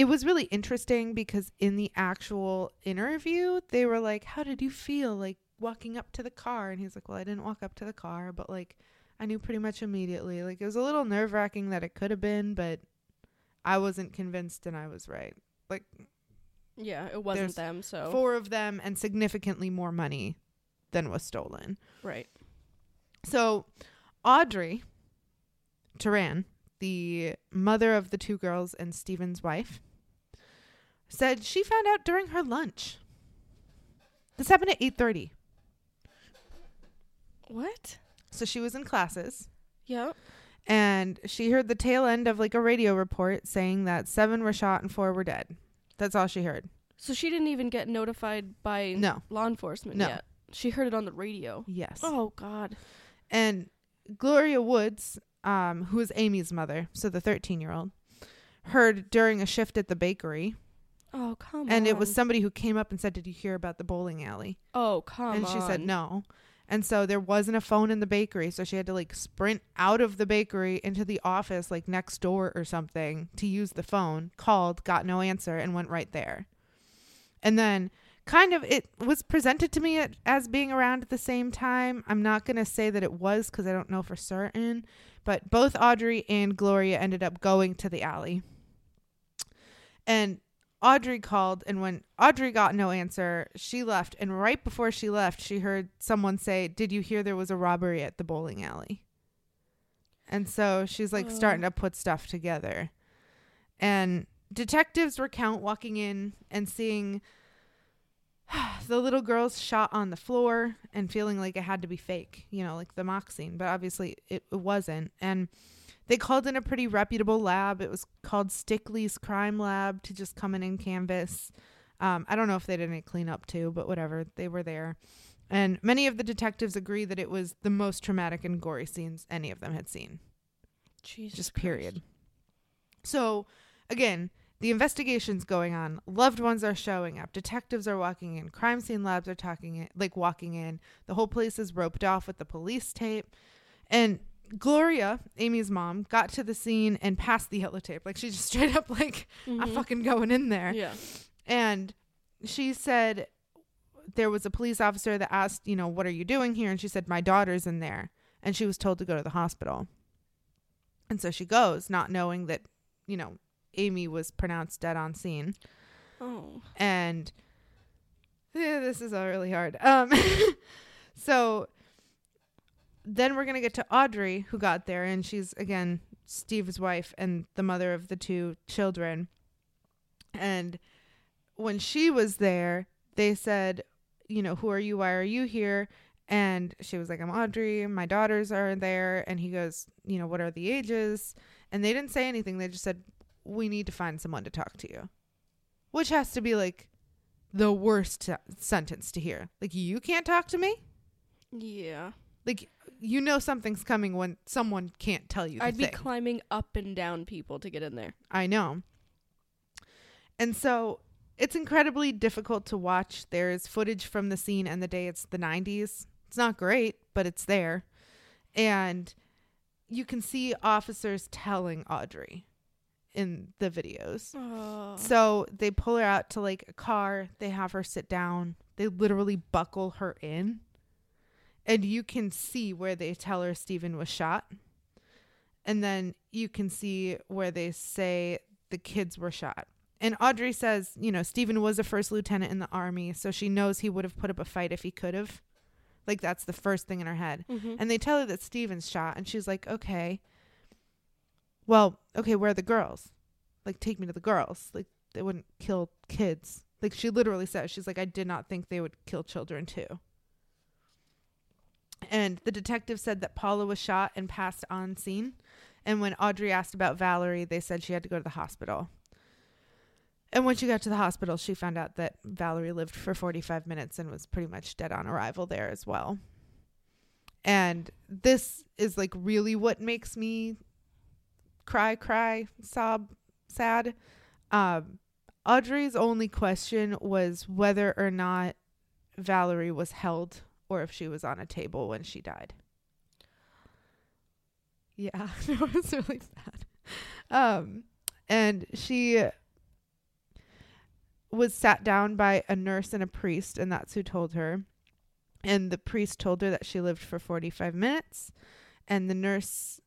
it was really interesting because in the actual interview they were like how did you feel like walking up to the car and he's like well i didn't walk up to the car but like i knew pretty much immediately like it was a little nerve-wracking that it could have been but i wasn't convinced and i was right like Yeah, it wasn't them. So four of them and significantly more money than was stolen right. so audrey Teran, the mother of the two girls and Stephen's wife, said she found out during her lunch. This happened at 8:30. What? So she was in classes Yep. and she heard the tail end of like a radio report saying that 7 were shot and 4 were dead. That's all she heard. So she didn't even get notified by No. law enforcement No. yet. She heard it on the radio. Yes. Oh God. And Gloria Woods, um, who is Amy's mother, so the 13-year-old, heard during a shift at the bakery Oh come and on. it was somebody who came up and said, "Did you hear about the bowling alley?" Oh come and she said no And so there wasn't a phone in the bakery. So she had to like sprint out of the bakery into the office, like next door or something, to use the phone. Called, got no answer, and went right there. And then kind of it was presented to me at, as being around at the same time. I'm not going to say that it was because I don't know for certain. But both Audrey and Gloria ended up going to the alley. And Audrey called, and when Audrey got no answer, she left. And right before she left, she heard someone say, Did you hear there was a robbery at the bowling alley? And so she's like starting oh. to put stuff together. And detectives recount walking in and seeing (sighs) the little girl's shot on the floor and feeling like it had to be fake, you know, like the mock scene, but obviously it, it wasn't. And they called in a pretty reputable lab. It was called Stickley's Crime Lab to just come in and canvas. Um, I don't know if they did any cleanup too, but whatever. They were there. And many of the detectives agree that it was the most traumatic and gory scenes any of them had seen. Jesus just period. So, again, the investigation's going on. Loved ones are showing up. Detectives are walking in. Crime scene labs are talking in, like walking in. The whole place is roped off with the police tape. And Gloria, Amy's mom, got to the scene and passed the yellow tape. Like she just (laughs) straight up like, Mm-hmm. I'm fucking going in there. Yeah. And she said there was a police officer that asked, you know, what are you doing here? And she said, my daughter's in there. And she was told to go to the hospital. And so she goes, not knowing that, you know, Amy was pronounced dead on scene. Oh. And yeah, this is all really hard. Um, (laughs) so then we're gonna get to Audrey, who got there, and she's again Steve's wife and the mother of the two children. And when she was there, they said, you know, who are you? Why are you here? And she was like, I'm Audrey. My daughters are there. And he goes, you know, what are the ages? And they didn't say anything. They just said, we need to find someone to talk to you, which has to be like the worst se- sentence to hear. Like, you can't talk to me? Yeah. Like, you know something's coming when someone can't tell you the I'd be thing. climbing up and down people to get in there. I know. And so it's incredibly difficult to watch. There's footage from the scene and the day it's the 90s. It's not great, but it's there. And you can see officers telling Audrey in the videos. Oh. So they pull her out to like a car, they have her sit down, they literally buckle her in. And you can see where they tell her Stephen was shot. And then you can see where they say the kids were shot. And Audrey says, you know, Stephen was a first lieutenant in the army, so she knows he would have put up a fight if he could have. Like that's the first thing in her head. Mhm. And they tell her that Steven's shot, and she's like, okay. Well, okay, where are the girls? Like, take me to the girls. Like, they wouldn't kill kids. Like, she literally says, she's like, I did not think they would kill children too. And the detective said that Paula was shot and passed on scene. And when Audrey asked about Valerie, they said she had to go to the hospital. And when she got to the hospital, she found out that Valerie lived for 45 minutes and was pretty much dead on arrival there as well. And this is like really what makes me cry, cry, sob, sad. Um, Audrey's only question was whether or not Valerie was held or if she was on a table when she died. Yeah, (laughs) it was really sad. Um, and she was sat down by a nurse and a priest, and that's who told her. And the priest told her that she lived for 45 minutes. And the nurse,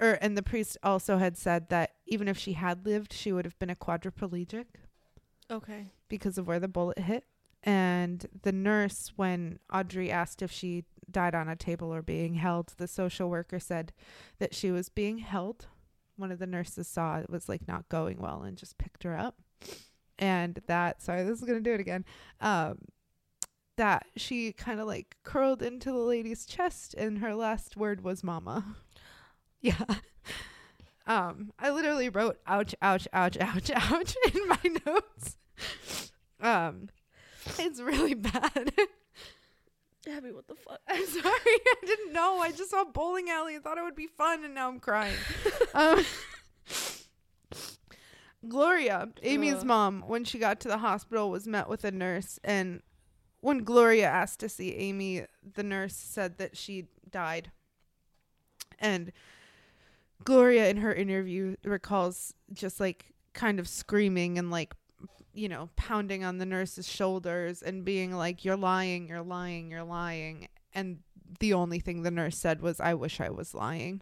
or, and the priest also had said that even if she had lived, she would have been a quadriplegic Okay. because of where the bullet hit. And the nurse, when Audrey asked if she died on a table or being held, the social worker said that she was being held. One of the nurses saw it was like not going well and just picked her up. And that, sorry, this is going to do it again. Um, that she kind of like curled into the lady's chest and her last word was mama. (laughs) Yeah. Um, I literally wrote ouch, ouch, ouch, ouch, ouch (laughs) in my (laughs) notes. Um, (laughs) it's really bad. Abby, what the fuck? I'm sorry. (laughs) I didn't know. I just saw bowling alley and thought it would be fun, and now I'm crying. (laughs) um, Gloria, Amy's Ugh. mom, when she got to the hospital, was met with a nurse, and when Gloria asked to see Amy, the nurse said that she died. And Gloria, in her interview, recalls just like kind of screaming and like, you know, pounding on the nurse's shoulders and being like, You're lying, you're lying, you're lying. And the only thing the nurse said was, I wish I was lying.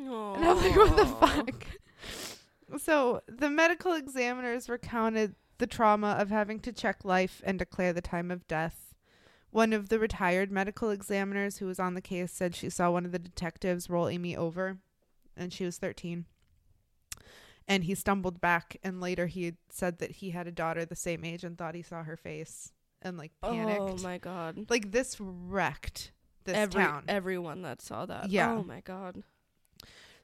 Aww. And I'm like, What the fuck? (laughs) so the medical examiners recounted the trauma of having to check life and declare the time of death. One of the retired medical examiners who was on the case said she saw one of the detectives roll Amy over, and she was 13. And he stumbled back, and later he said that he had a daughter the same age and thought he saw her face and like panicked. Oh my god! Like this wrecked this Every, town. Everyone that saw that. Yeah. Oh my god.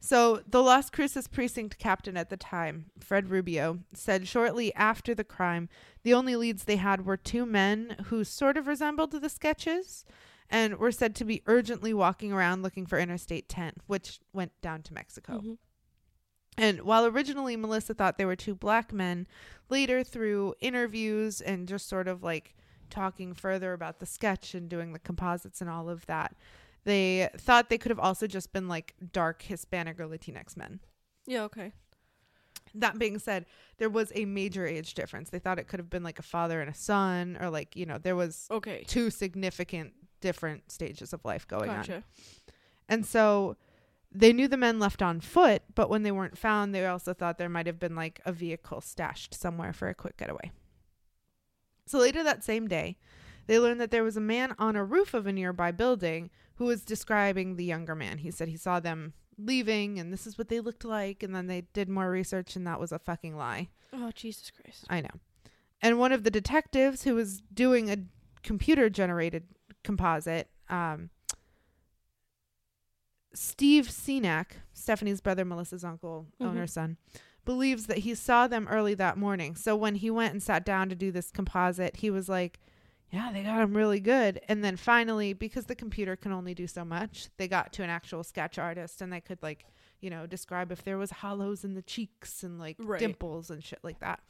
So, the Las Cruces precinct captain at the time, Fred Rubio, said shortly after the crime, the only leads they had were two men who sort of resembled the sketches and were said to be urgently walking around looking for Interstate 10, which went down to Mexico. Mm-hmm. And while originally Melissa thought they were two black men, later through interviews and just sort of like talking further about the sketch and doing the composites and all of that, they thought they could have also just been like dark Hispanic or Latinx men. Yeah, okay. That being said, there was a major age difference. They thought it could have been like a father and a son, or like, you know, there was okay two significant different stages of life going gotcha. on. And so they knew the men left on foot, but when they weren't found, they also thought there might have been like a vehicle stashed somewhere for a quick getaway. So later that same day, they learned that there was a man on a roof of a nearby building who was describing the younger man. He said he saw them leaving and this is what they looked like. And then they did more research and that was a fucking lie. Oh, Jesus Christ. I know. And one of the detectives who was doing a computer generated composite, um, Steve Senac, Stephanie's brother, Melissa's uncle, mm-hmm. owner's son, believes that he saw them early that morning. So when he went and sat down to do this composite, he was like, yeah, they got them really good. And then finally, because the computer can only do so much, they got to an actual sketch artist and they could like, you know, describe if there was hollows in the cheeks and like right. dimples and shit like that.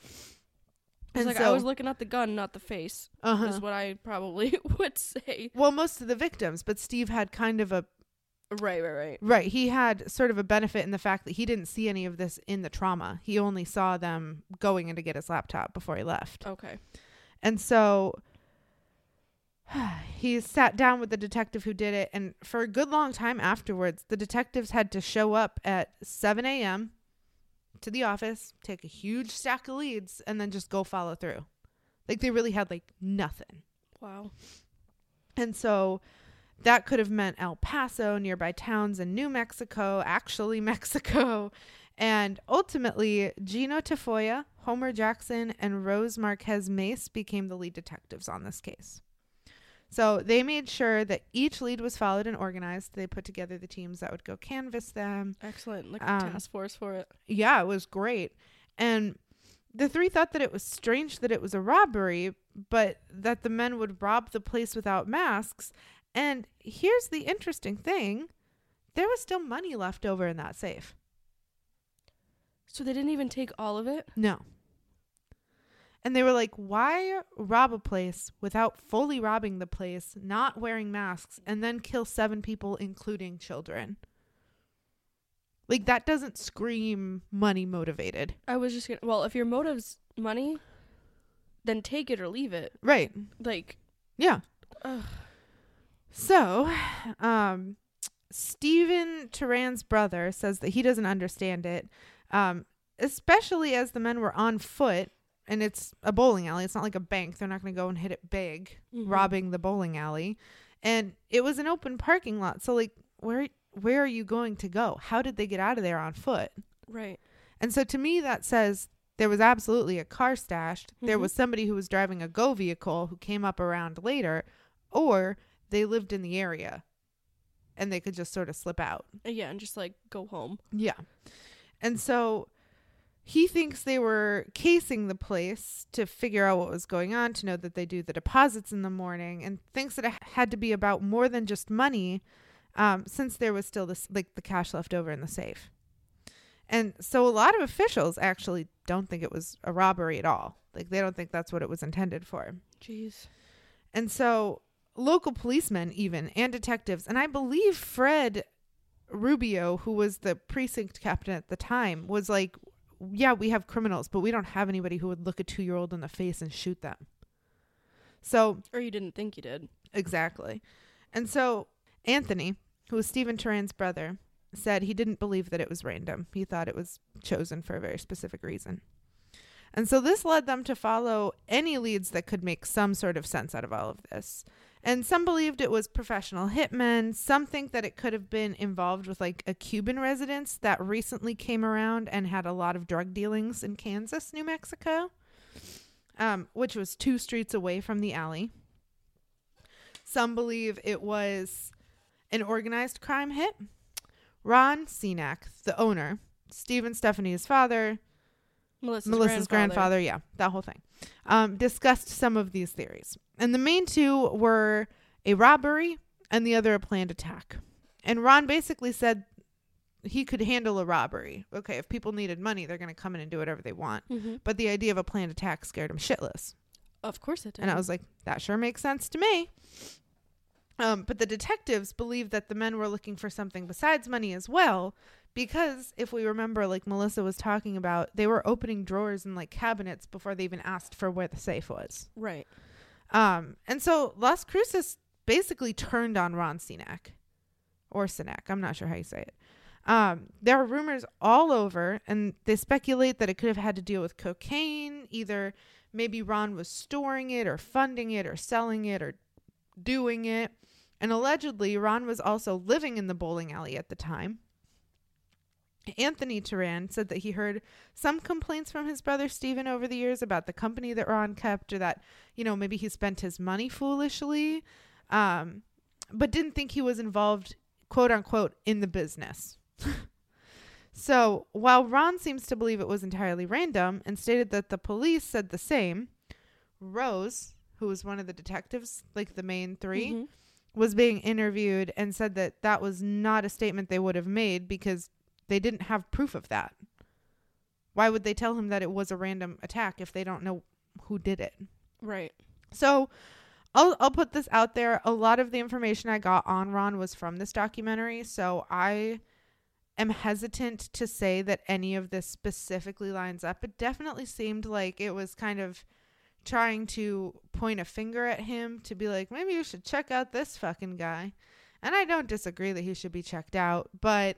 And like so, I was looking at the gun, not the face. Uh-huh. Is what I probably (laughs) would say. Well, most of the victims, but Steve had kind of a Right, right, right. Right. He had sort of a benefit in the fact that he didn't see any of this in the trauma. He only saw them going in to get his laptop before he left. Okay. And so (sighs) he sat down with the detective who did it, and for a good long time afterwards, the detectives had to show up at 7 a.m. to the office, take a huge stack of leads, and then just go follow through. Like they really had like nothing. Wow. And so that could have meant El Paso, nearby towns in New Mexico, actually (laughs) Mexico. And ultimately, Gino Tafoya, Homer Jackson, and Rose Marquez Mace became the lead detectives on this case. So they made sure that each lead was followed and organized. They put together the teams that would go canvass them. Excellent. Like um, a task force for it. Yeah, it was great. And the three thought that it was strange that it was a robbery, but that the men would rob the place without masks. And here's the interesting thing there was still money left over in that safe. So they didn't even take all of it? No. And they were like, why rob a place without fully robbing the place, not wearing masks, and then kill seven people, including children? Like, that doesn't scream money motivated. I was just gonna, well, if your motive's money, then take it or leave it. Right. Like, yeah. Ugh. So, um, Stephen Teran's brother says that he doesn't understand it, um, especially as the men were on foot and it's a bowling alley. It's not like a bank. They're not going to go and hit it big, mm-hmm. robbing the bowling alley. And it was an open parking lot. So like where where are you going to go? How did they get out of there on foot? Right. And so to me that says there was absolutely a car stashed. Mm-hmm. There was somebody who was driving a go vehicle who came up around later or they lived in the area and they could just sort of slip out. Yeah, and just like go home. Yeah. And so he thinks they were casing the place to figure out what was going on, to know that they do the deposits in the morning, and thinks that it had to be about more than just money, um, since there was still this like the cash left over in the safe. And so a lot of officials actually don't think it was a robbery at all. Like they don't think that's what it was intended for. Jeez. And so local policemen even and detectives and I believe Fred Rubio who was the precinct captain at the time was like yeah, we have criminals, but we don't have anybody who would look a 2-year-old in the face and shoot them. So, or you didn't think you did. Exactly. And so Anthony, who was Stephen Teran's brother, said he didn't believe that it was random. He thought it was chosen for a very specific reason. And so this led them to follow any leads that could make some sort of sense out of all of this. And some believed it was professional hitmen. Some think that it could have been involved with like a Cuban residence that recently came around and had a lot of drug dealings in Kansas, New Mexico, um, which was two streets away from the alley. Some believe it was an organized crime hit. Ron Senac, the owner, Stephen Stephanie's father, Melissa's, Melissa's grandfather. grandfather, yeah, that whole thing, um, discussed some of these theories. And the main two were a robbery and the other a planned attack. And Ron basically said he could handle a robbery. Okay, if people needed money, they're going to come in and do whatever they want. Mm-hmm. But the idea of a planned attack scared him shitless. Of course it did. And I was like, that sure makes sense to me. Um, but the detectives believed that the men were looking for something besides money as well, because if we remember, like Melissa was talking about, they were opening drawers and like cabinets before they even asked for where the safe was. Right. Um, and so Las Cruces basically turned on Ron Senac, or Senac. I'm not sure how you say it. Um, there are rumors all over, and they speculate that it could have had to deal with cocaine. Either maybe Ron was storing it, or funding it, or selling it, or doing it. And allegedly, Ron was also living in the bowling alley at the time. Anthony Teran said that he heard some complaints from his brother Stephen over the years about the company that Ron kept, or that, you know, maybe he spent his money foolishly, um, but didn't think he was involved, quote unquote, in the business. (laughs) so while Ron seems to believe it was entirely random and stated that the police said the same, Rose, who was one of the detectives, like the main 3 Mm-hmm. was being interviewed and said that that was not a statement they would have made because they didn't have proof of that. Why would they tell him that it was a random attack if they don't know who did it? Right. So I'll I'll put this out there. A lot of the information I got on Ron was from this documentary, so I am hesitant to say that any of this specifically lines up. It definitely seemed like it was kind of trying to point a finger at him to be like, maybe you should check out this fucking guy. And I don't disagree that he should be checked out, but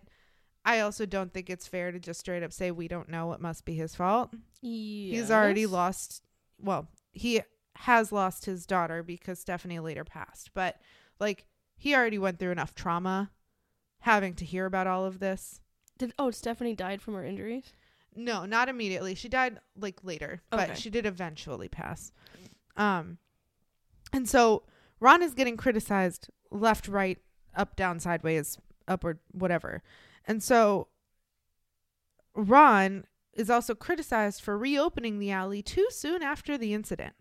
I also don't think it's fair to just straight up say we don't know it must be his fault. Yes. He's already lost well, he has lost his daughter because Stephanie later passed. But like he already went through enough trauma having to hear about all of this. Did oh Stephanie died from her injuries? No, not immediately. She died like later, but Okay. she did eventually pass. Um and so Ron is getting criticized left, right, up, down, sideways, upward, whatever. And so Ron is also criticized for reopening the alley too soon after the incident.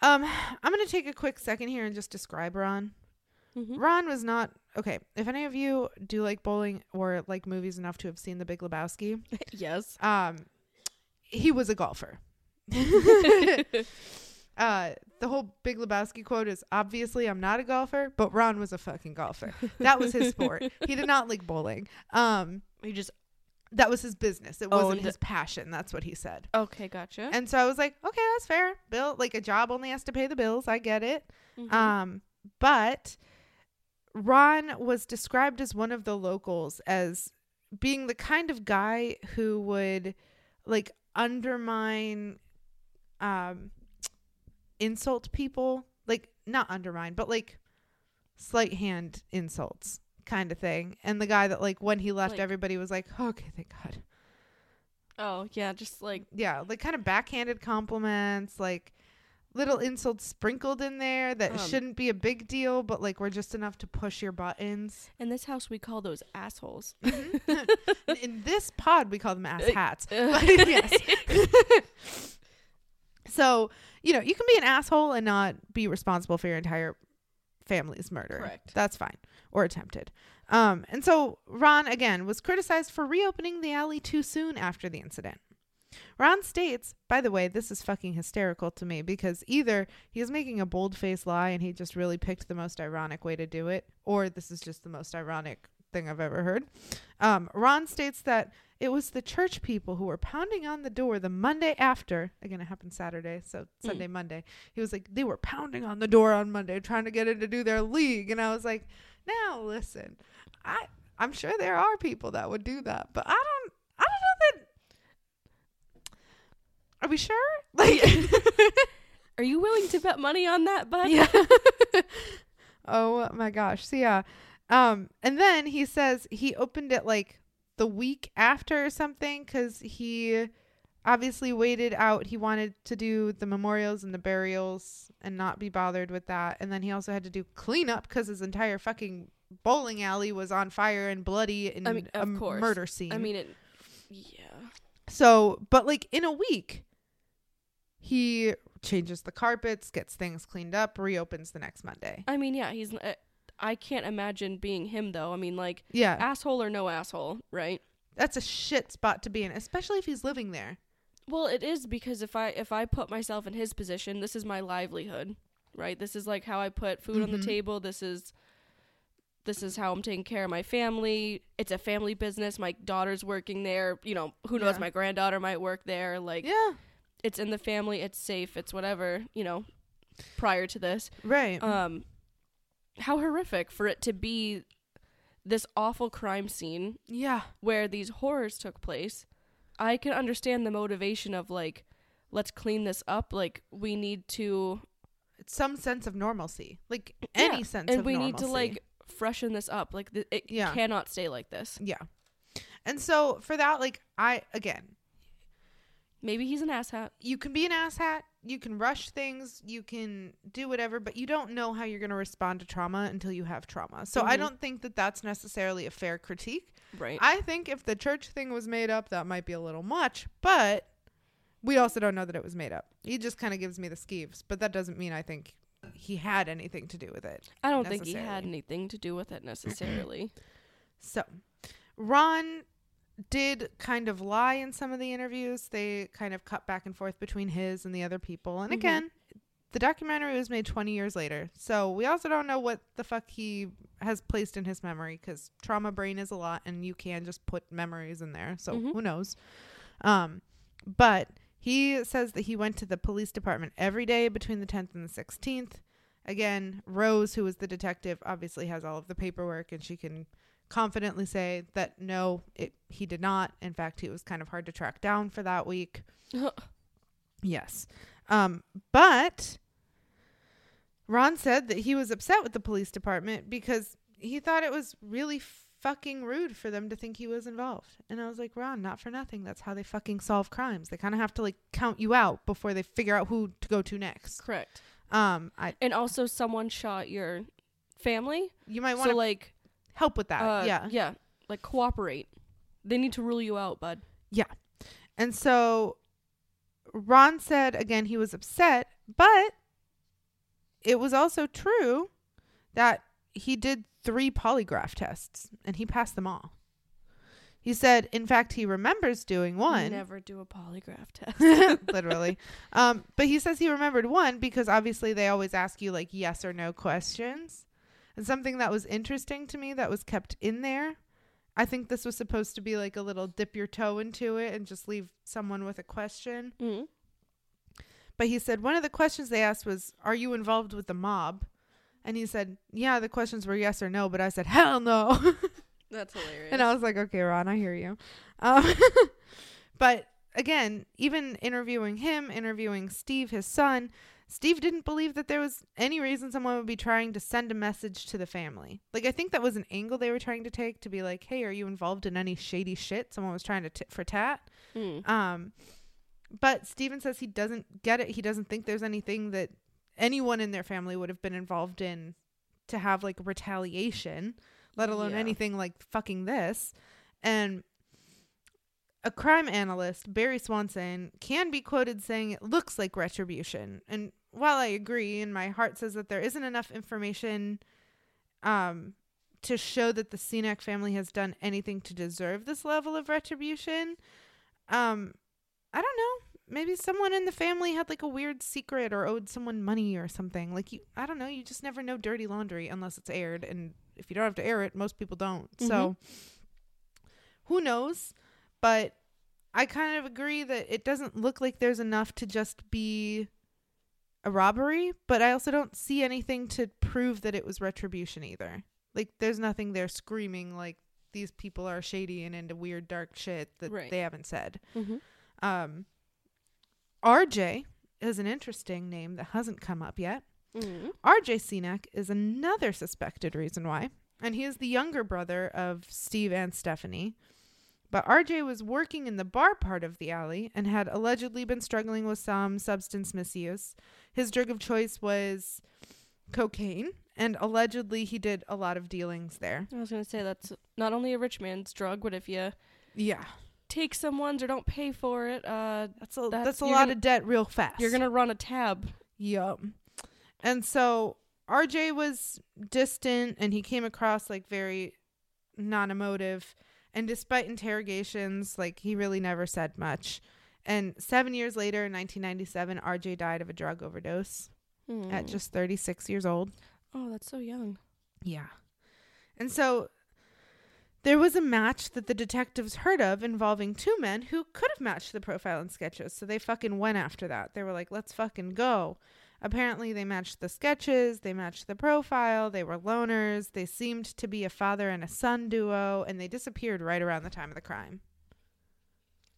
Um, I'm going to take a quick second here and just describe Ron. Mm-hmm. Ron was not okay. If any of you do like bowling or like movies enough to have seen The Big Lebowski, (laughs) yes. um, he was a golfer. (laughs) (laughs) uh, the whole Big Lebowski quote is obviously I'm not a golfer, but Ron was a fucking golfer. That was his sport. He did not like bowling. Um, You just that was his business. It wasn't his passion. That's what he said. okay, gotcha. And so I was like, okay, that's fair. Bill, like a job only has to pay the bills. I get it. Mhm. Um, but Ron was described as one of the locals as being the kind of guy who would like undermine um insult people, like not undermine, but like slight hand insults kind of thing. And the guy that like when he left Like- everybody was like, "Okay, thank God." oh yeah, just like Yeah, like kind of backhanded compliments, like little insults sprinkled in there that Um, shouldn't be a big deal, but like were just enough to push your buttons. in this house we call those assholes. (laughs) in this pod, we call them (laughs) ass hats. (laughs) But yes. So, you know, you can be an asshole and not be responsible for your entire family's murder. Correct. That's fine. Or attempted. Um, and so Ron, again, was criticized for reopening the alley too soon after the incident. Ron states, by the way, this is fucking hysterical to me because either he is making a bold faced lie and he just really picked the most ironic way to do it, or this is just the most ironic thing I've ever heard. Um, Ron states that it was the church people who were pounding on the door the Monday after. Again, it happened Saturday, so Sunday, mm. Monday. He was like, they were pounding on the door on Monday trying to get in to do their league. And I was like, now listen, I, I'm sure there are people that would do that, but I don't, I don't know that. Are we sure? (laughs) Like, (laughs) are you willing to bet money on that, bud? Yeah. (laughs) oh my gosh. So yeah. Um, and then he says he opened it like the week after or something because he obviously waited out. He wanted to do the memorials and the burials and not be bothered with that. And then he also had to do cleanup because his entire fucking bowling alley was on fire and bloody in I mean, a course. murder scene. I mean, it, yeah. So, but like in a week, he changes the carpets, gets things cleaned up, reopens the next Monday. I mean, yeah, he's. Uh, I can't imagine being him though. I mean, like, yeah, asshole or no asshole, right? That's a shit spot to be in, especially if he's living there. Well, it is because if I if I put myself in his position, this is my livelihood, right? This is like how I put food mm-hmm. on the mm-hmm. table. This is this is how I'm taking care of my family. It's a family business. My daughter's working there. You know, who knows? Yeah. My granddaughter might work there. Like, yeah, it's in the family. It's safe. It's whatever. You know, prior to this, right? Um, how horrific for it to be this awful crime scene. Yeah. Where these horrors took place. I can understand the motivation of like, let's clean this up. Like we need to some sense of normalcy. Like any sense. yeah. sense and we normalcy. need to like freshen this up. Like th- it yeah. cannot stay like this. Yeah. And so for that, like I again, maybe he's an asshat. You can be an asshat you can rush things, you can do whatever, but you don't know how you're going to respond to trauma until you have trauma. So mm-hmm. I don't think that that's necessarily a fair critique. Right. I think if the church thing was made up, that might be a little much, but we also don't know that it was made up. He just kind of gives me the skeeves, but that doesn't mean I think he had anything to do with it. I don't think he had anything to do with it (clears throat) necessarily. so, Ron did kind of lie in some of the interviews. They kind of cut back and forth between his and the other people. And mm-hmm. again, the documentary was made 20 years later. So we also don't know what the fuck he has placed in his memory because trauma brain is a lot and you can just put memories in there. So mm-hmm. who knows? Um, but he says that he went to the police department every day between the 10th and the 16th. Again, Rose, who was the detective, obviously has all of the paperwork and she can confidently say that no, it, he did not. In fact, he was kind of hard to track down for that week. (laughs) yes. Um, but Ron said that he was upset with the police department because he thought it was really fucking rude for them to think he was involved. And I was like, Ron, not for nothing. That's how they fucking solve crimes. They kind of have to like count you out before they figure out who to go to next. Correct. Um, I and also someone shot your family. You might want to so like help with that. Uh, yeah. Yeah. Like cooperate. They need to rule you out, bud. Yeah. And so Ron said again he was upset, but it was also true that he did three polygraph tests and he passed them all. He said, in fact, he remembers doing one. Never do a polygraph (laughs) test. (laughs) Literally. (laughs) Um, but he says he remembered one because obviously they always ask you like yes or no questions. And something that was interesting to me that was kept in there. I think this was supposed to be like a little dip your toe into it and just leave someone with a question. Mm-hmm. But he said one of the questions they asked was, Are you involved with the mob? And he said, Yeah, the questions were yes or no. But I said, Hell no. (laughs) That's hilarious. And I was like, Okay, Ron, I hear you. Um, (laughs) but again, even interviewing him, interviewing Steve, his son, Steve didn't believe that there was any reason someone would be trying to send a message to the family. Like, I think that was an angle they were trying to take to be like, hey, are you involved in any shady shit? Someone was trying to tit for tat. Mm. Um, but Steven says he doesn't get it. He doesn't think there's anything that anyone in their family would have been involved in to have like retaliation, let alone yeah. anything like fucking this. And a crime analyst, Barry Swanson, can be quoted saying it looks like retribution. And while I agree, and my heart says that there isn't enough information um, to show that the Senac family has done anything to deserve this level of retribution, um, I don't know. Maybe someone in the family had like a weird secret or owed someone money or something. Like you, I don't know. You just never know dirty laundry unless it's aired, and if you don't have to air it, most people don't. So who knows? But I kind of agree that it doesn't look like there's enough to just be a robbery, but I also don't see anything to prove that it was retribution either. Like there's nothing there screaming like these people are shady and into weird dark shit that Right. they haven't said. Mm-hmm. Um RJ is an interesting name that hasn't come up yet. Mm-hmm. RJ Senac is another suspected reason why, and he is the younger brother of Steve and Stephanie. But RJ was working in the bar part of the alley and had allegedly been struggling with some substance misuse. His drug of choice was cocaine, and allegedly he did a lot of dealings there. I was gonna say that's not only a rich man's drug, but if you Yeah, take someone's or don't pay for it, uh, that's a That's- that's, a lot gonna- of debt real fast. you're gonna run a tab. Yup. And so RJ was distant and he came across like very non emotive. And despite interrogations, like he really never said much. And seven years later, in 1997, RJ died of a drug overdose at Mm. just 36 years old. oh, that's so young. Yeah. And so there was a match that the detectives heard of involving two men who could have matched the profile in sketches. So they fucking went after that. They were like, let's fucking go. Apparently, they matched the sketches, they matched the profile, they were loners, they seemed to be a father and a son duo, and they disappeared right around the time of the crime.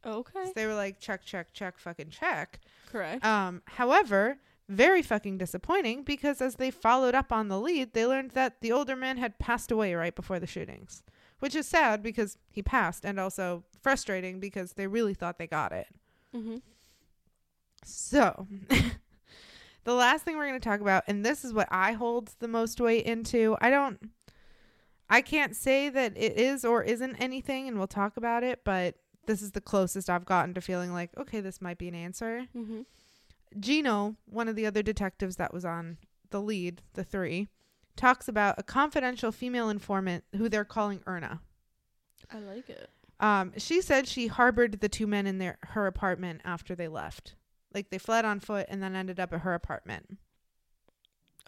Okay, So they were like, check, check, check, fucking check. correct. Um, however, very fucking disappointing because as they followed up on the lead, they learned that the older man had passed away right before the shootings, which is sad because he passed and also frustrating because they really thought they got it. mm-hmm. So, (laughs) the last thing we're going to talk about, and this is what I hold the most weight into. I don't, I can't say that it is or isn't anything, and we'll talk about it, but this is the closest I've gotten to feeling like, okay, this might be an answer. Mm-hmm. Gino, one of the other detectives that was on the lead, the three, talks about a confidential female informant who they're calling Erna. I like it. Um, she said she harbored the two men in their her apartment after they left. Like they fled on foot and then ended up at her apartment.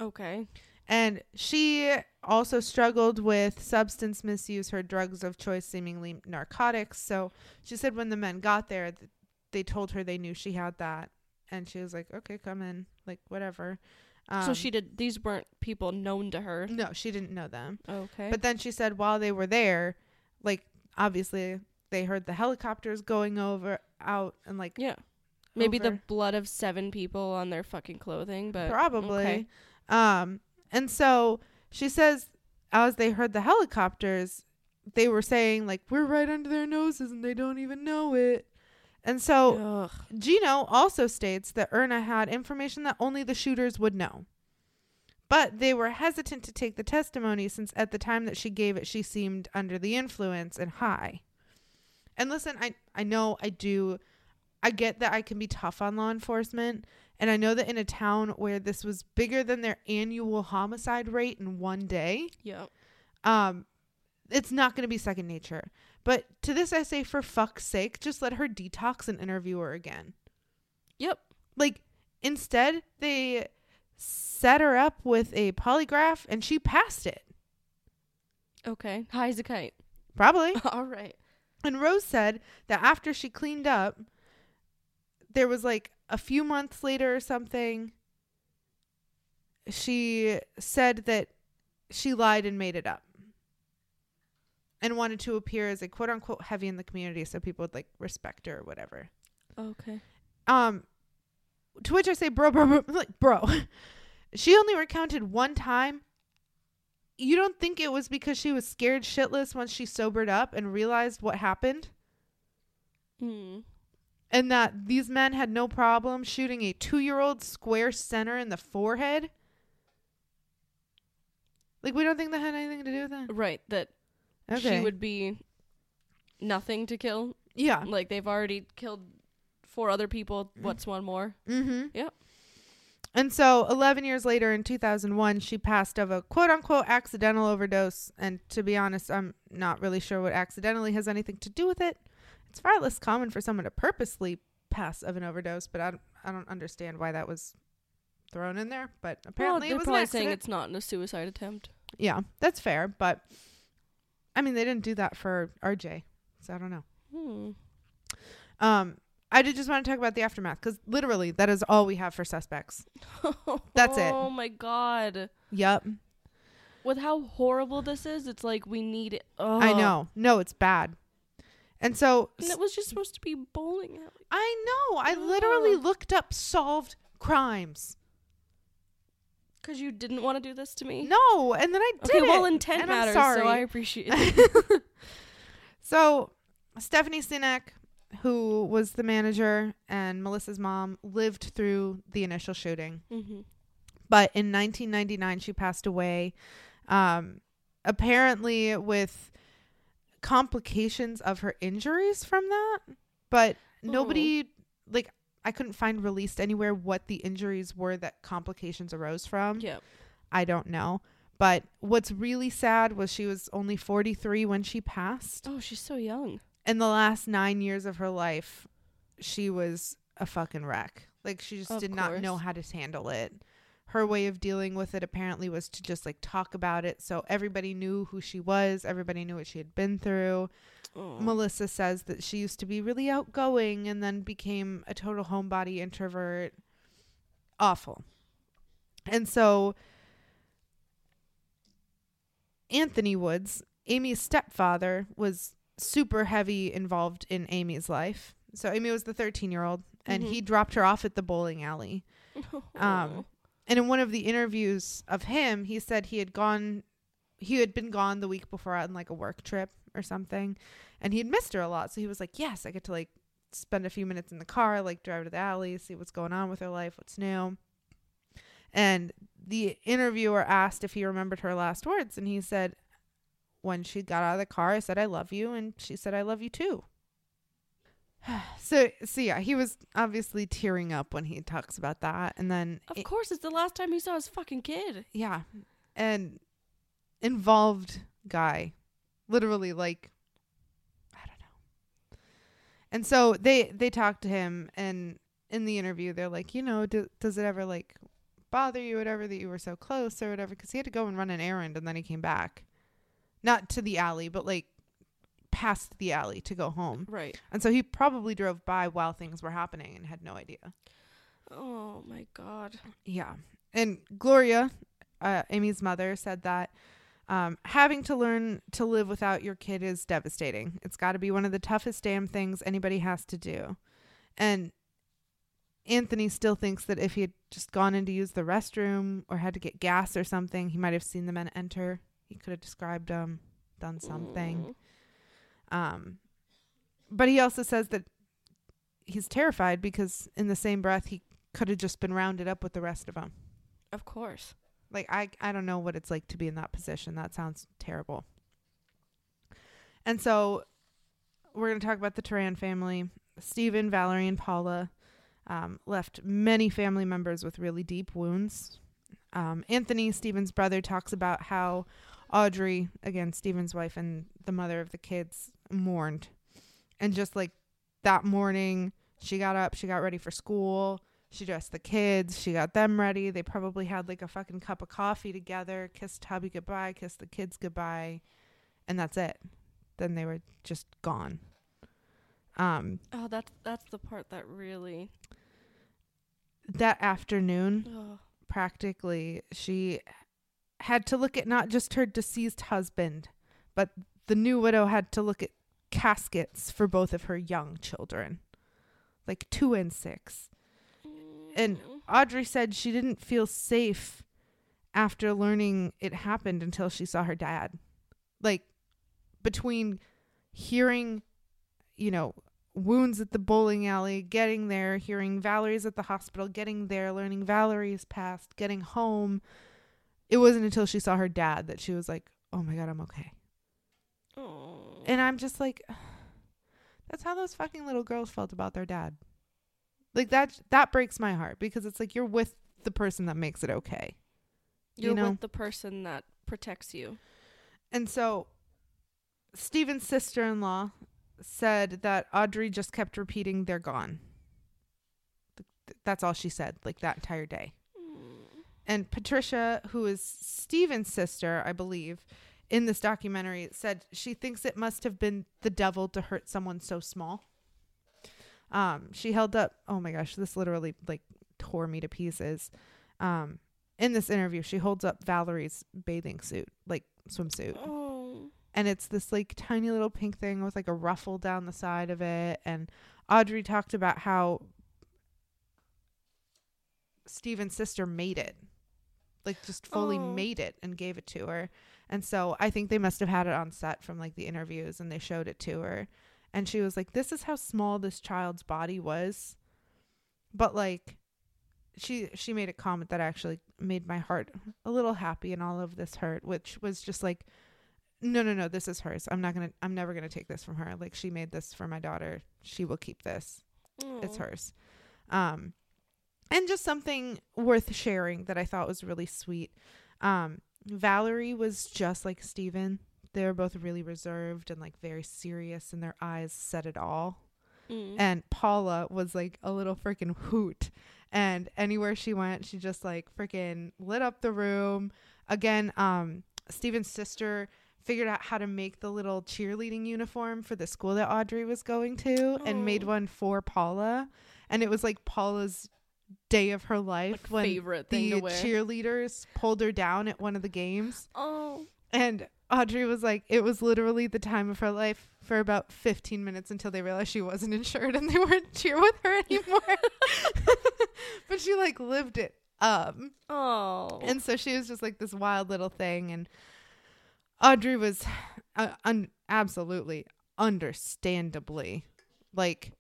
Okay. And she also struggled with substance misuse, her drugs of choice, seemingly narcotics. So she said when the men got there, th- they told her they knew she had that. And she was like, okay, come in, like, whatever. Um, so she did. These weren't people known to her. No, she didn't know them. Okay. But then she said while they were there, like, obviously they heard the helicopters going over, out, and like, yeah, maybe the blood of seven people on their fucking clothing, but Probably. okay. Um, and so she says, as they heard the helicopters, they were saying like, "We're right under their noses, and they don't even know it." And so Ugh. Gino also states that Erna had information that only the shooters would know. But they were hesitant to take the testimony since at the time that she gave it, she seemed under the influence and high. And listen, I, I know I do, I get that I can be tough on law enforcement. And I know that in a town where this was bigger than their annual homicide rate in one day, Yep. um, it's not going to be second nature. But to this, I say, for fuck's sake, just let her detox and interview her again. Yep. Like, instead, they set her up with a polygraph and she passed it. Okay. High as a kite. Probably. (laughs) All right. And Rose said that after she cleaned up, there was like a few months later or something, she said that she lied and made it up and wanted to appear as a quote unquote heavy in the community so people would like respect her or whatever. Okay. Um, to which I say, bro, bro, bro, like, bro, (laughs) she only recounted one time. You don't think it was because she was scared shitless once she sobered up and realized what happened? Hmm. And that these men had no problem shooting a two year old square center in the forehead? Like, we don't think that had anything to do with that? Right. That Okay. she would be nothing to kill. yeah. Like they've already killed four other people. What's one more? Mm hmm. Yep. And so 11 years later in 2001, she passed of a quote unquote accidental overdose. And to be honest, I'm not really sure what accidentally has anything to do with it. It's far less common for someone to purposely pass of an overdose, but I don't, I don't understand why that was thrown in there. But Well, apparently they're it was probably saying it's not a suicide attempt. yeah, that's fair. But I mean, they didn't do that for RJ, so I don't know. Hmm. Um, I did just want to talk about the aftermath because literally that is all we have for suspects. (laughs) That's it. Oh my god. Yep, With how horrible this is, it's like we need it. I know. No, it's bad. And so And it was just supposed to be bowling alley. I know. I literally looked up solved crimes. Because you didn't want to do this to me? No, and then I did Okay, well, it, intent and I'm matters, sorry. so I appreciate it. (laughs) (laughs) so Stephanie Senac, who was the manager and Melissa's mom, lived through the initial shooting. mm-hmm. But in 1999, she passed away. Um, apparently with complications of her injuries from that. But nobody, like, I couldn't find released anywhere what the injuries were that complications arose from. Yep. I don't know. But what's really sad was she was only 43 when she passed. Oh, she's so young. In the last nine years of her life, she was a fucking wreck. Like, she just Of did not know how to handle it. Her way of dealing with it apparently was to just like talk about it. So everybody knew who she was, everybody knew what she had been through. Oh. Melissa says that she used to be really outgoing and then became a total homebody introvert. Awful. And so Anthony Woods, Amy's stepfather, was super heavy involved in Amy's life. So Amy was the 13 year old and Mhm. he dropped her off at the bowling alley. (laughs) Um, and in one of the interviews of him, he said he had gone, he had been gone the week before on like a work trip or something, and he had missed her a lot. So he was like, "Yes, I get to like spend a few minutes in the car, like drive to the alley, see what's going on with her life, what's new." And the interviewer asked if he remembered her last words, and he said, "When she got out of the car, I said I love you, and she said I love you too." (sighs) so, so yeah, he was obviously tearing up when he talks about that, and then of it- course, it's the last time he saw his fucking kid. yeah and involved guy literally like i don't know. And so they they talked to him and in the interview they're like you know do, does it ever like bother you whatever that you were so close or whatever? Because he had to go and run an errand and then he came back. Not to the alley but like past the alley to go home Right. and so he probably drove by while things were happening and had no idea Oh my god. Yeah. And Gloria, uh, Amy's mother, said that um, having to learn to live without your kid is devastating. It's got to be one of the toughest damn things anybody has to do. And Anthony still thinks that if he had just gone in to use the restroom or had to get gas or something, he might have seen the men enter. He could have described them, done something. Mm. Um, but he also says that he's terrified because in the same breath he could have just been rounded up with the rest of them. Of course. Like I I don't know what it's like to be in that position. That sounds terrible. And so we're going to talk about the Teran family. Stephen, Valerie, and Paula um, left many family members with really deep wounds. Um, Anthony, Stephen's brother, talks about how Audrey, again, Stephen's wife and the mother of the kids, mourned. And just like that morning, she got up, she got ready for school, she dressed the kids, she got them ready. They probably had like a fucking cup of coffee together, kissed hubby goodbye, kissed the kids goodbye, and that's it. Then they were just gone. Um, Oh, that's that's the part that really. that afternoon, Oh. practically, she had to look at not just her deceased husband, but the new widow had to look at caskets for both of her young children, like two and six. And. Audrey said she didn't feel safe after learning it happened until she saw her dad. Like between hearing, you know, wounds at the bowling alley, getting there, hearing Valerie's at the hospital, getting there, learning Valerie's past, getting home. It wasn't until she saw her dad that she was like, "Oh my god, I'm okay." Oh. And I'm just like (sighs) that's how those fucking little girls felt about their dad. Like that that breaks my heart because it's like you're with the person that makes it okay. You're you know? with the person that protects you. And so Steven's sister-in-law said that Audrey just kept repeating they're gone. that's all she said like that entire day. Mm. And Patricia, who is Steven's sister, I believe, in this documentary, said she thinks it must have been the devil to hurt someone so small. Um, she held up. Oh my gosh, this literally like tore me to pieces. Um, in this interview, she holds up Valerie's bathing suit, like swimsuit, Oh. and it's this like tiny little pink thing with like a ruffle down the side of it. And Audrey talked about how Steven's sister made it, like just fully Oh. made it and gave it to her. And so I think they must have had it on set from like the interviews and they showed it to her. And she was like, This is how small this child's body was. But like she she made a comment that actually made my heart a little happy in all of this hurt, which was just like no no no, this is hers. I'm not gonna I'm never gonna take this from her. Like she made this for my daughter. She will keep this it's Oh. hers um and just something worth sharing that i thought was really sweet um valerie was just like steven. They were both really reserved and like very serious and their eyes said it all. Mm. and paula was like a little freaking hoot. And anywhere she went she just like freaking lit up the room. Again um steven's sister figured out how to make the little cheerleading uniform for the school that audrey was going to and made Oh. one for paula. And it was like paula's day of her life like when favorite thing the to wear. cheerleaders pulled her down at one of the games oh. and Audrey was like, it was literally the time of her life for about 15 minutes until they realized she wasn't (laughs) insured and they weren't cheer with her (laughs) anymore. (laughs) but she like lived it up. Oh. And so she was just like this wild little thing. And Audrey was uh, un- absolutely, understandably like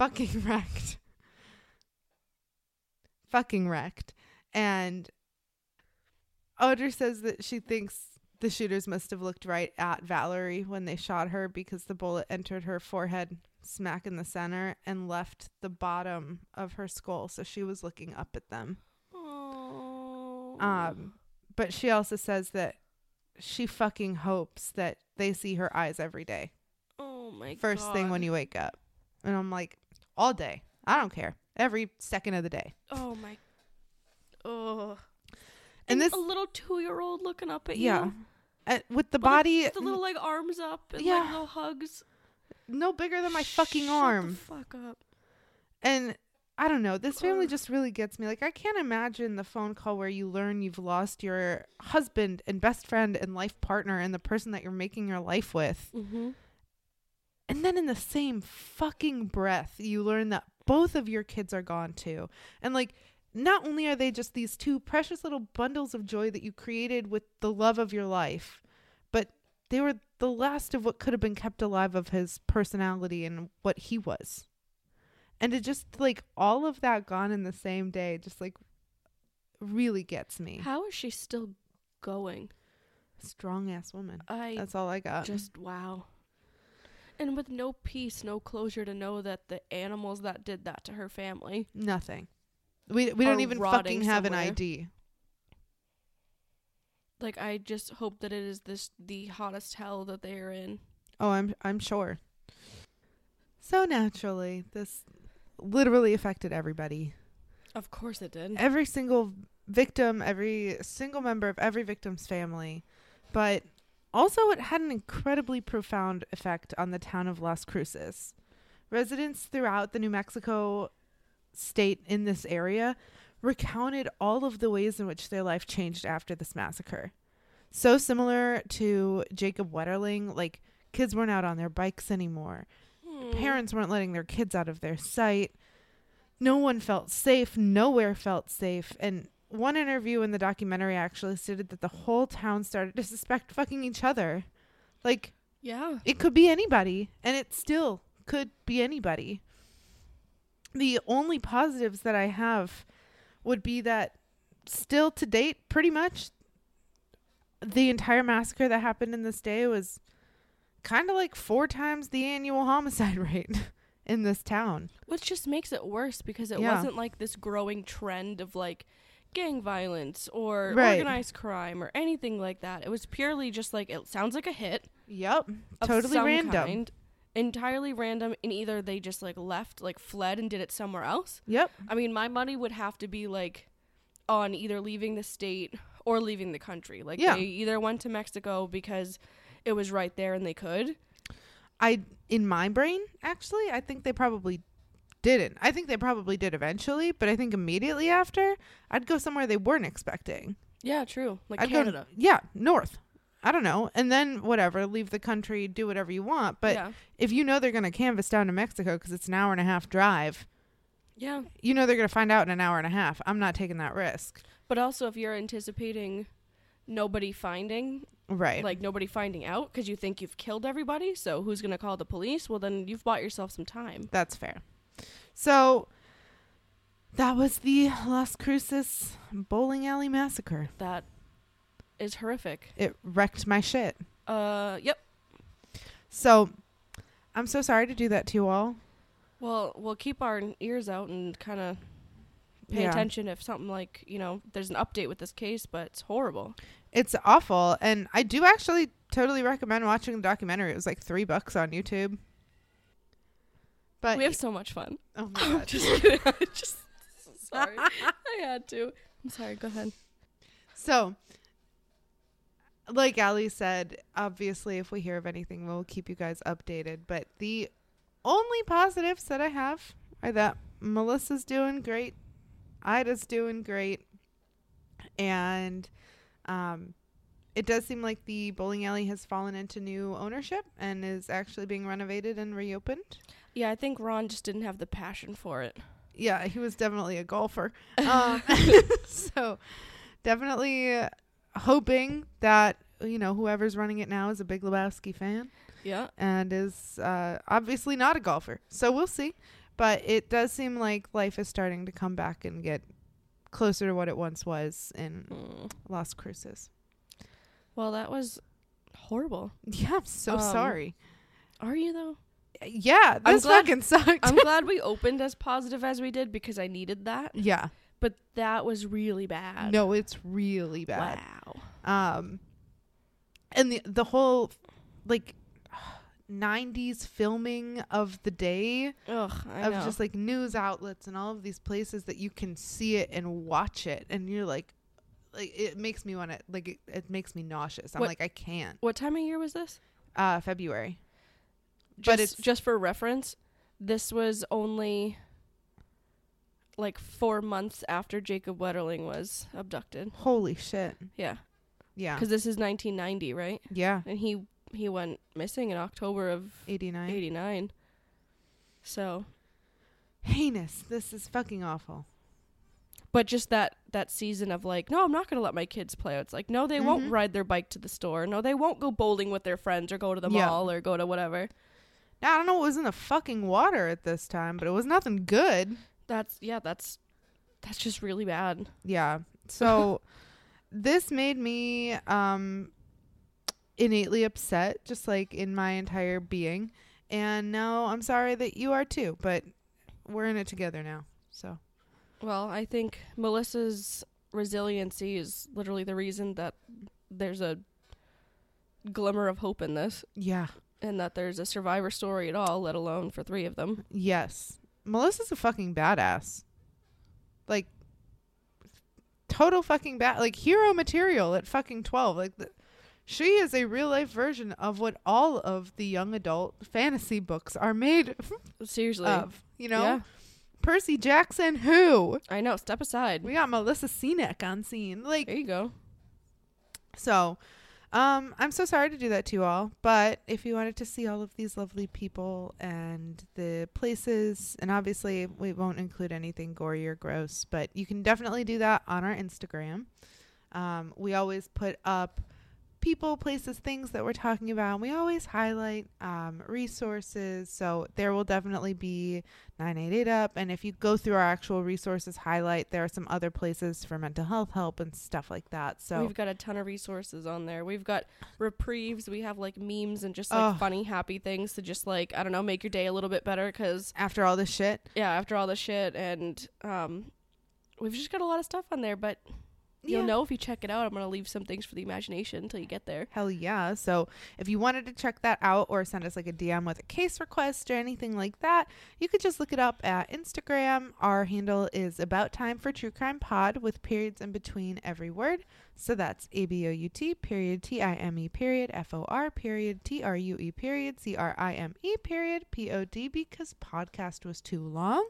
fucking (laughs) wrecked. Fucking wrecked. And Audrey says that she thinks the shooters must have looked right at Valerie when they shot her because the bullet entered her forehead smack in the center and left the bottom of her skull. So she was looking up at them. Um, but she also says that she fucking hopes that they see her eyes every day. oh my First thing when you wake up. And I'm like, all day. I don't care. Every second of the day. Oh my. Oh. And this- a little two-year-old looking up at Yeah. you. Yeah. with the But, like, body with the little like arms up and Yeah. like little hugs. no bigger than my fucking Shut arm. The fuck up. And I don't know. This family just really gets me. Like I can't imagine the phone call where you learn you've lost your husband and best friend and life partner and the person that you're making your life with. Mm-hmm. And then in the same fucking breath, you learn that both of your kids are gone too. And like not only are they just these two precious little bundles of joy that you created with the love of your life, but they were the last of what could have been kept alive of his personality and what he was. And it just like all of that gone in the same day just like really gets me. How is she still going? Strong ass woman. I That's all I got. just wow. And with no peace, no closure to know that the animals that did that to her family. Nothing. We we don't even fucking have an. ID. Like I just hope that it is this the hottest hell that they are in. Oh, I'm I'm sure. So naturally, this literally affected everybody. Of course it did. Every single victim, every single member of every victim's family. But also it had an incredibly profound effect on the town of Las Cruces. Residents throughout the New Mexico state in this area recounted all of the ways in which their life changed after this massacre. So similar to Jacob Wetterling, like kids weren't out on their bikes anymore. Hmm. Parents weren't letting their kids out of their sight. No one felt safe. Nowhere felt safe. And one interview in the documentary actually stated that the whole town started to suspect fucking each other. Like, Yeah. it could be anybody, and it still could be anybody. The only positives that I have would be that still to date, pretty much the entire massacre that happened in this day was kind of like four times the annual homicide (laughs) rate in this town. Which just makes it worse because it Yeah. wasn't like this growing trend of like gang violence or Right. organized crime or anything like that. It was purely just like it sounds like a hit. Yep. Totally random. kind, entirely random and either they just like left like fled and did it somewhere else Yep. i mean my money would have to be like on either leaving the state or leaving the country like Yeah. they either went to mexico because it was right there and they could I in my brain actually, I think they probably didn't. I think they probably did eventually, but I think immediately after, I'd go somewhere they weren't expecting. yeah true like I'd canada go yeah, north. I don't know. And then whatever, leave the country, do whatever you want, but yeah if you know they're going to canvas down to Mexico cuz it's an hour and a half drive, yeah you know they're going to find out in an hour and a half. I'm not taking that risk. but also if you're anticipating nobody finding Right. like nobody finding out because you think you've killed everybody so who's going to call the police well then you've bought yourself some time That's fair. So that was the Las Cruces bowling alley massacre. that is horrific It wrecked my shit. uh yep So I'm so sorry to do that to you all. Well, we'll keep our ears out and kind of pay Yeah. attention if something like, you know, there's an update with this case, but it's horrible. It's awful. And I do actually totally recommend watching the documentary. It was like three bucks on YouTube. But we have so much fun. oh my (laughs) god. just kidding. (laughs) I just sorry. I had to. I'm sorry. Go ahead. So like Ali said, obviously if we hear of anything we'll keep you guys updated. But the only positives that I have are that Melissa's doing great, Ida's doing great, and um it does seem like the bowling alley has fallen into new ownership and is actually being renovated and reopened. Yeah, I think Ron just didn't have the passion for it. Yeah, he was definitely a golfer. (laughs) Um, (laughs) so definitely hoping that you know whoever's running it now is a Big Lebowski fan Yeah. and is uh, obviously not a golfer. So we'll see. But it does seem like life is starting to come back and get closer to what it once was in Mm. Las Cruces. Well, that was horrible. (laughs) Yeah, I'm so Um, sorry. Are you though? Yeah, I'm this glad- fucking sucked. I'm glad we (laughs) opened as positive as we did because I needed that. yeah. But that was really bad. No, it's really bad. Wow. um and the the whole like 90s filming of the day Ugh, I of know. just like news outlets and all of these places that you can see it and watch it and you're like like it makes me want to like it, it makes me nauseous i'm What- like i can't what time of year was this? uh february Just, But it's- just for reference, this was only like four months after Jacob Wetterling was abducted. holy shit Yeah, yeah because this is 1990, right? yeah And he he went missing in October of 89 '89. So, heinous this is fucking awful but just that that season of like, no, I'm not gonna let my kids play. It's like, no, they won't Mhm. ride their bike to the store. No, they won't go bowling with their friends or go to the Yeah. mall or go to whatever. Now i don't know what was in the fucking water at this time but it was nothing good That's yeah, that's that's just really bad. Yeah. So (laughs) this made me um innately upset just like in my entire being. And now I'm sorry that you are too, but we're in it together now. So Well, I think Melissa's resiliency is literally the reason that there's a glimmer of hope in this yeah. And that there's a survivor story at all, let alone for three of them. Yes. Melissa's a fucking badass. Like total fucking bad like hero material at fucking 12. Like the, she is a real life version of what all of the young adult fantasy books are made (laughs) Seriously. of, you know? Yeah, Percy Jackson who? I know. Step aside. We got Melissa Senac on scene. Like there you go. so um I'm so sorry to do that to you all, but if you wanted to see all of these lovely people and the places and obviously we won't include anything gory or gross, but you can definitely do that on our Instagram. Um we always put up people, places, things that we're talking about. And We always highlight um, resources. So there will definitely be 988 up. And if you go through our actual resources highlight, there are some other places for mental health help and stuff like that. So We've got a ton of resources on there. We've got reprieves. We have like memes and just like Ugh. funny, happy things to just like I don't know, make your day a little bit better. Cause after all this shit, yeah, after all the shit, and um, we've just got a lot of stuff on there. But you'll Yeah. know if you check it out. I'm gonna leave some things for the imagination until you get there. Hell yeah. So if you wanted to check that out or send us like a DM with a case request or anything like that, you could just look it up at Instagram. Our handle is about time for true crime pod with periods in between every word. So that's A B O U T period T I M E period F O R period T R U E period C R I M E period P O D because podcast was too long.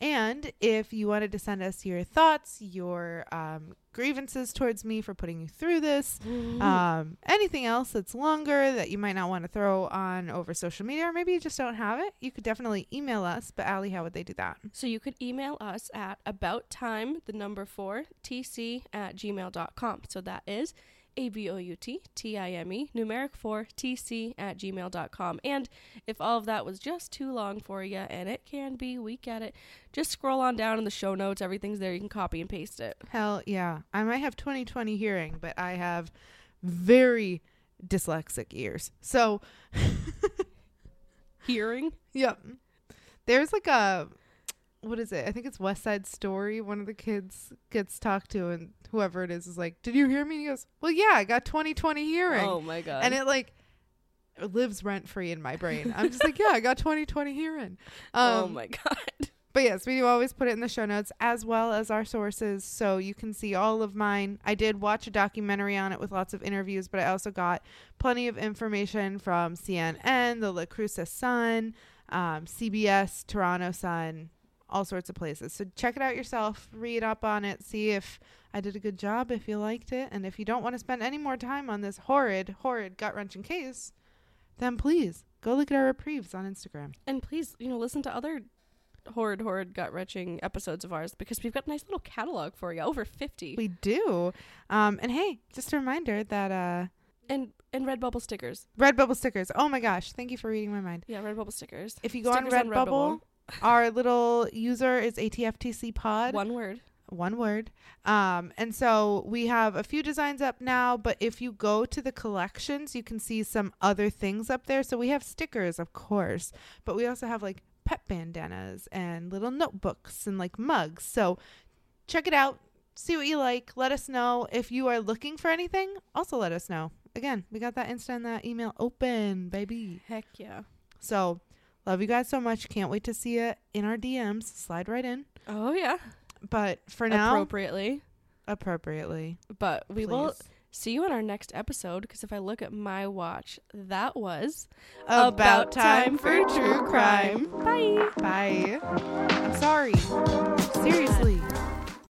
And if you wanted to send us your thoughts, your um, grievances towards me for putting you through this, um, anything else that's longer that you might not want to throw on over social media, or maybe you just don't have it, you could definitely email us. But Allie, how would they do that? So you could email us at about time the number four tc at gmail.com. So that is a b o u t t i m e numeric four tc at gmail.com. And if all of that was just too long for you, and it can be, we get it. Just scroll on down in the show notes. Everything's there. You can copy and paste it. Hell yeah. I might have 2020 hearing, but I have very dyslexic ears. So, (laughs) Hearing. yep. There's like a what is it? I think it's West Side Story. One of the kids gets talked to, and whoever it is is like, "Did you hear me?" And he goes, "Well, yeah, I got 20/20 hearing," Oh my god. and it like lives rent free in my brain. I'm just like, "Yeah, I got 20/20 hearing." (laughs) Um, oh my god. But yes, we do always put it in the show notes as well as our sources, so you can see all of mine. I did watch a documentary on it with lots of interviews, but I also got plenty of information from CNN, the Las Cruces Sun, um, CBS, Toronto Sun, all sorts of places. So check it out yourself, read up on it, see if I did a good job, if you liked it, and if you don't want to spend any more time on this horrid, horrid, gut wrenching case, then please go look at our reprieves on Instagram. And please, you know, listen to other horrid, horrid, gut wrenching episodes of ours because we've got a nice little catalog for you. Over 50. We do. Um, and hey, just a reminder that uh, and and Redbubble stickers. Redbubble stickers. Oh my gosh, thank you for reading my mind. Yeah, Redbubble stickers. If you go Stickers on on Redbubble, our little user is ATFTC Pod. One word. one word. Um, and so we have a few designs up now, but if you go to the collections, you can see some other things up there. So we have stickers, of course, but we also have like pet bandanas and little notebooks and like mugs. So check it out, see what you like. Let us know if you are looking for anything. Also, let us know. Again, we got that Insta and that email open, baby. Heck yeah. So love you guys so much. Can't wait to see it in our DMs. Slide right in. Oh yeah. But for now, Appropriately. appropriately. But we will see you on our next episode because if I look at my watch, that was About time for true crime. Bye. Bye. I'm sorry. Seriously.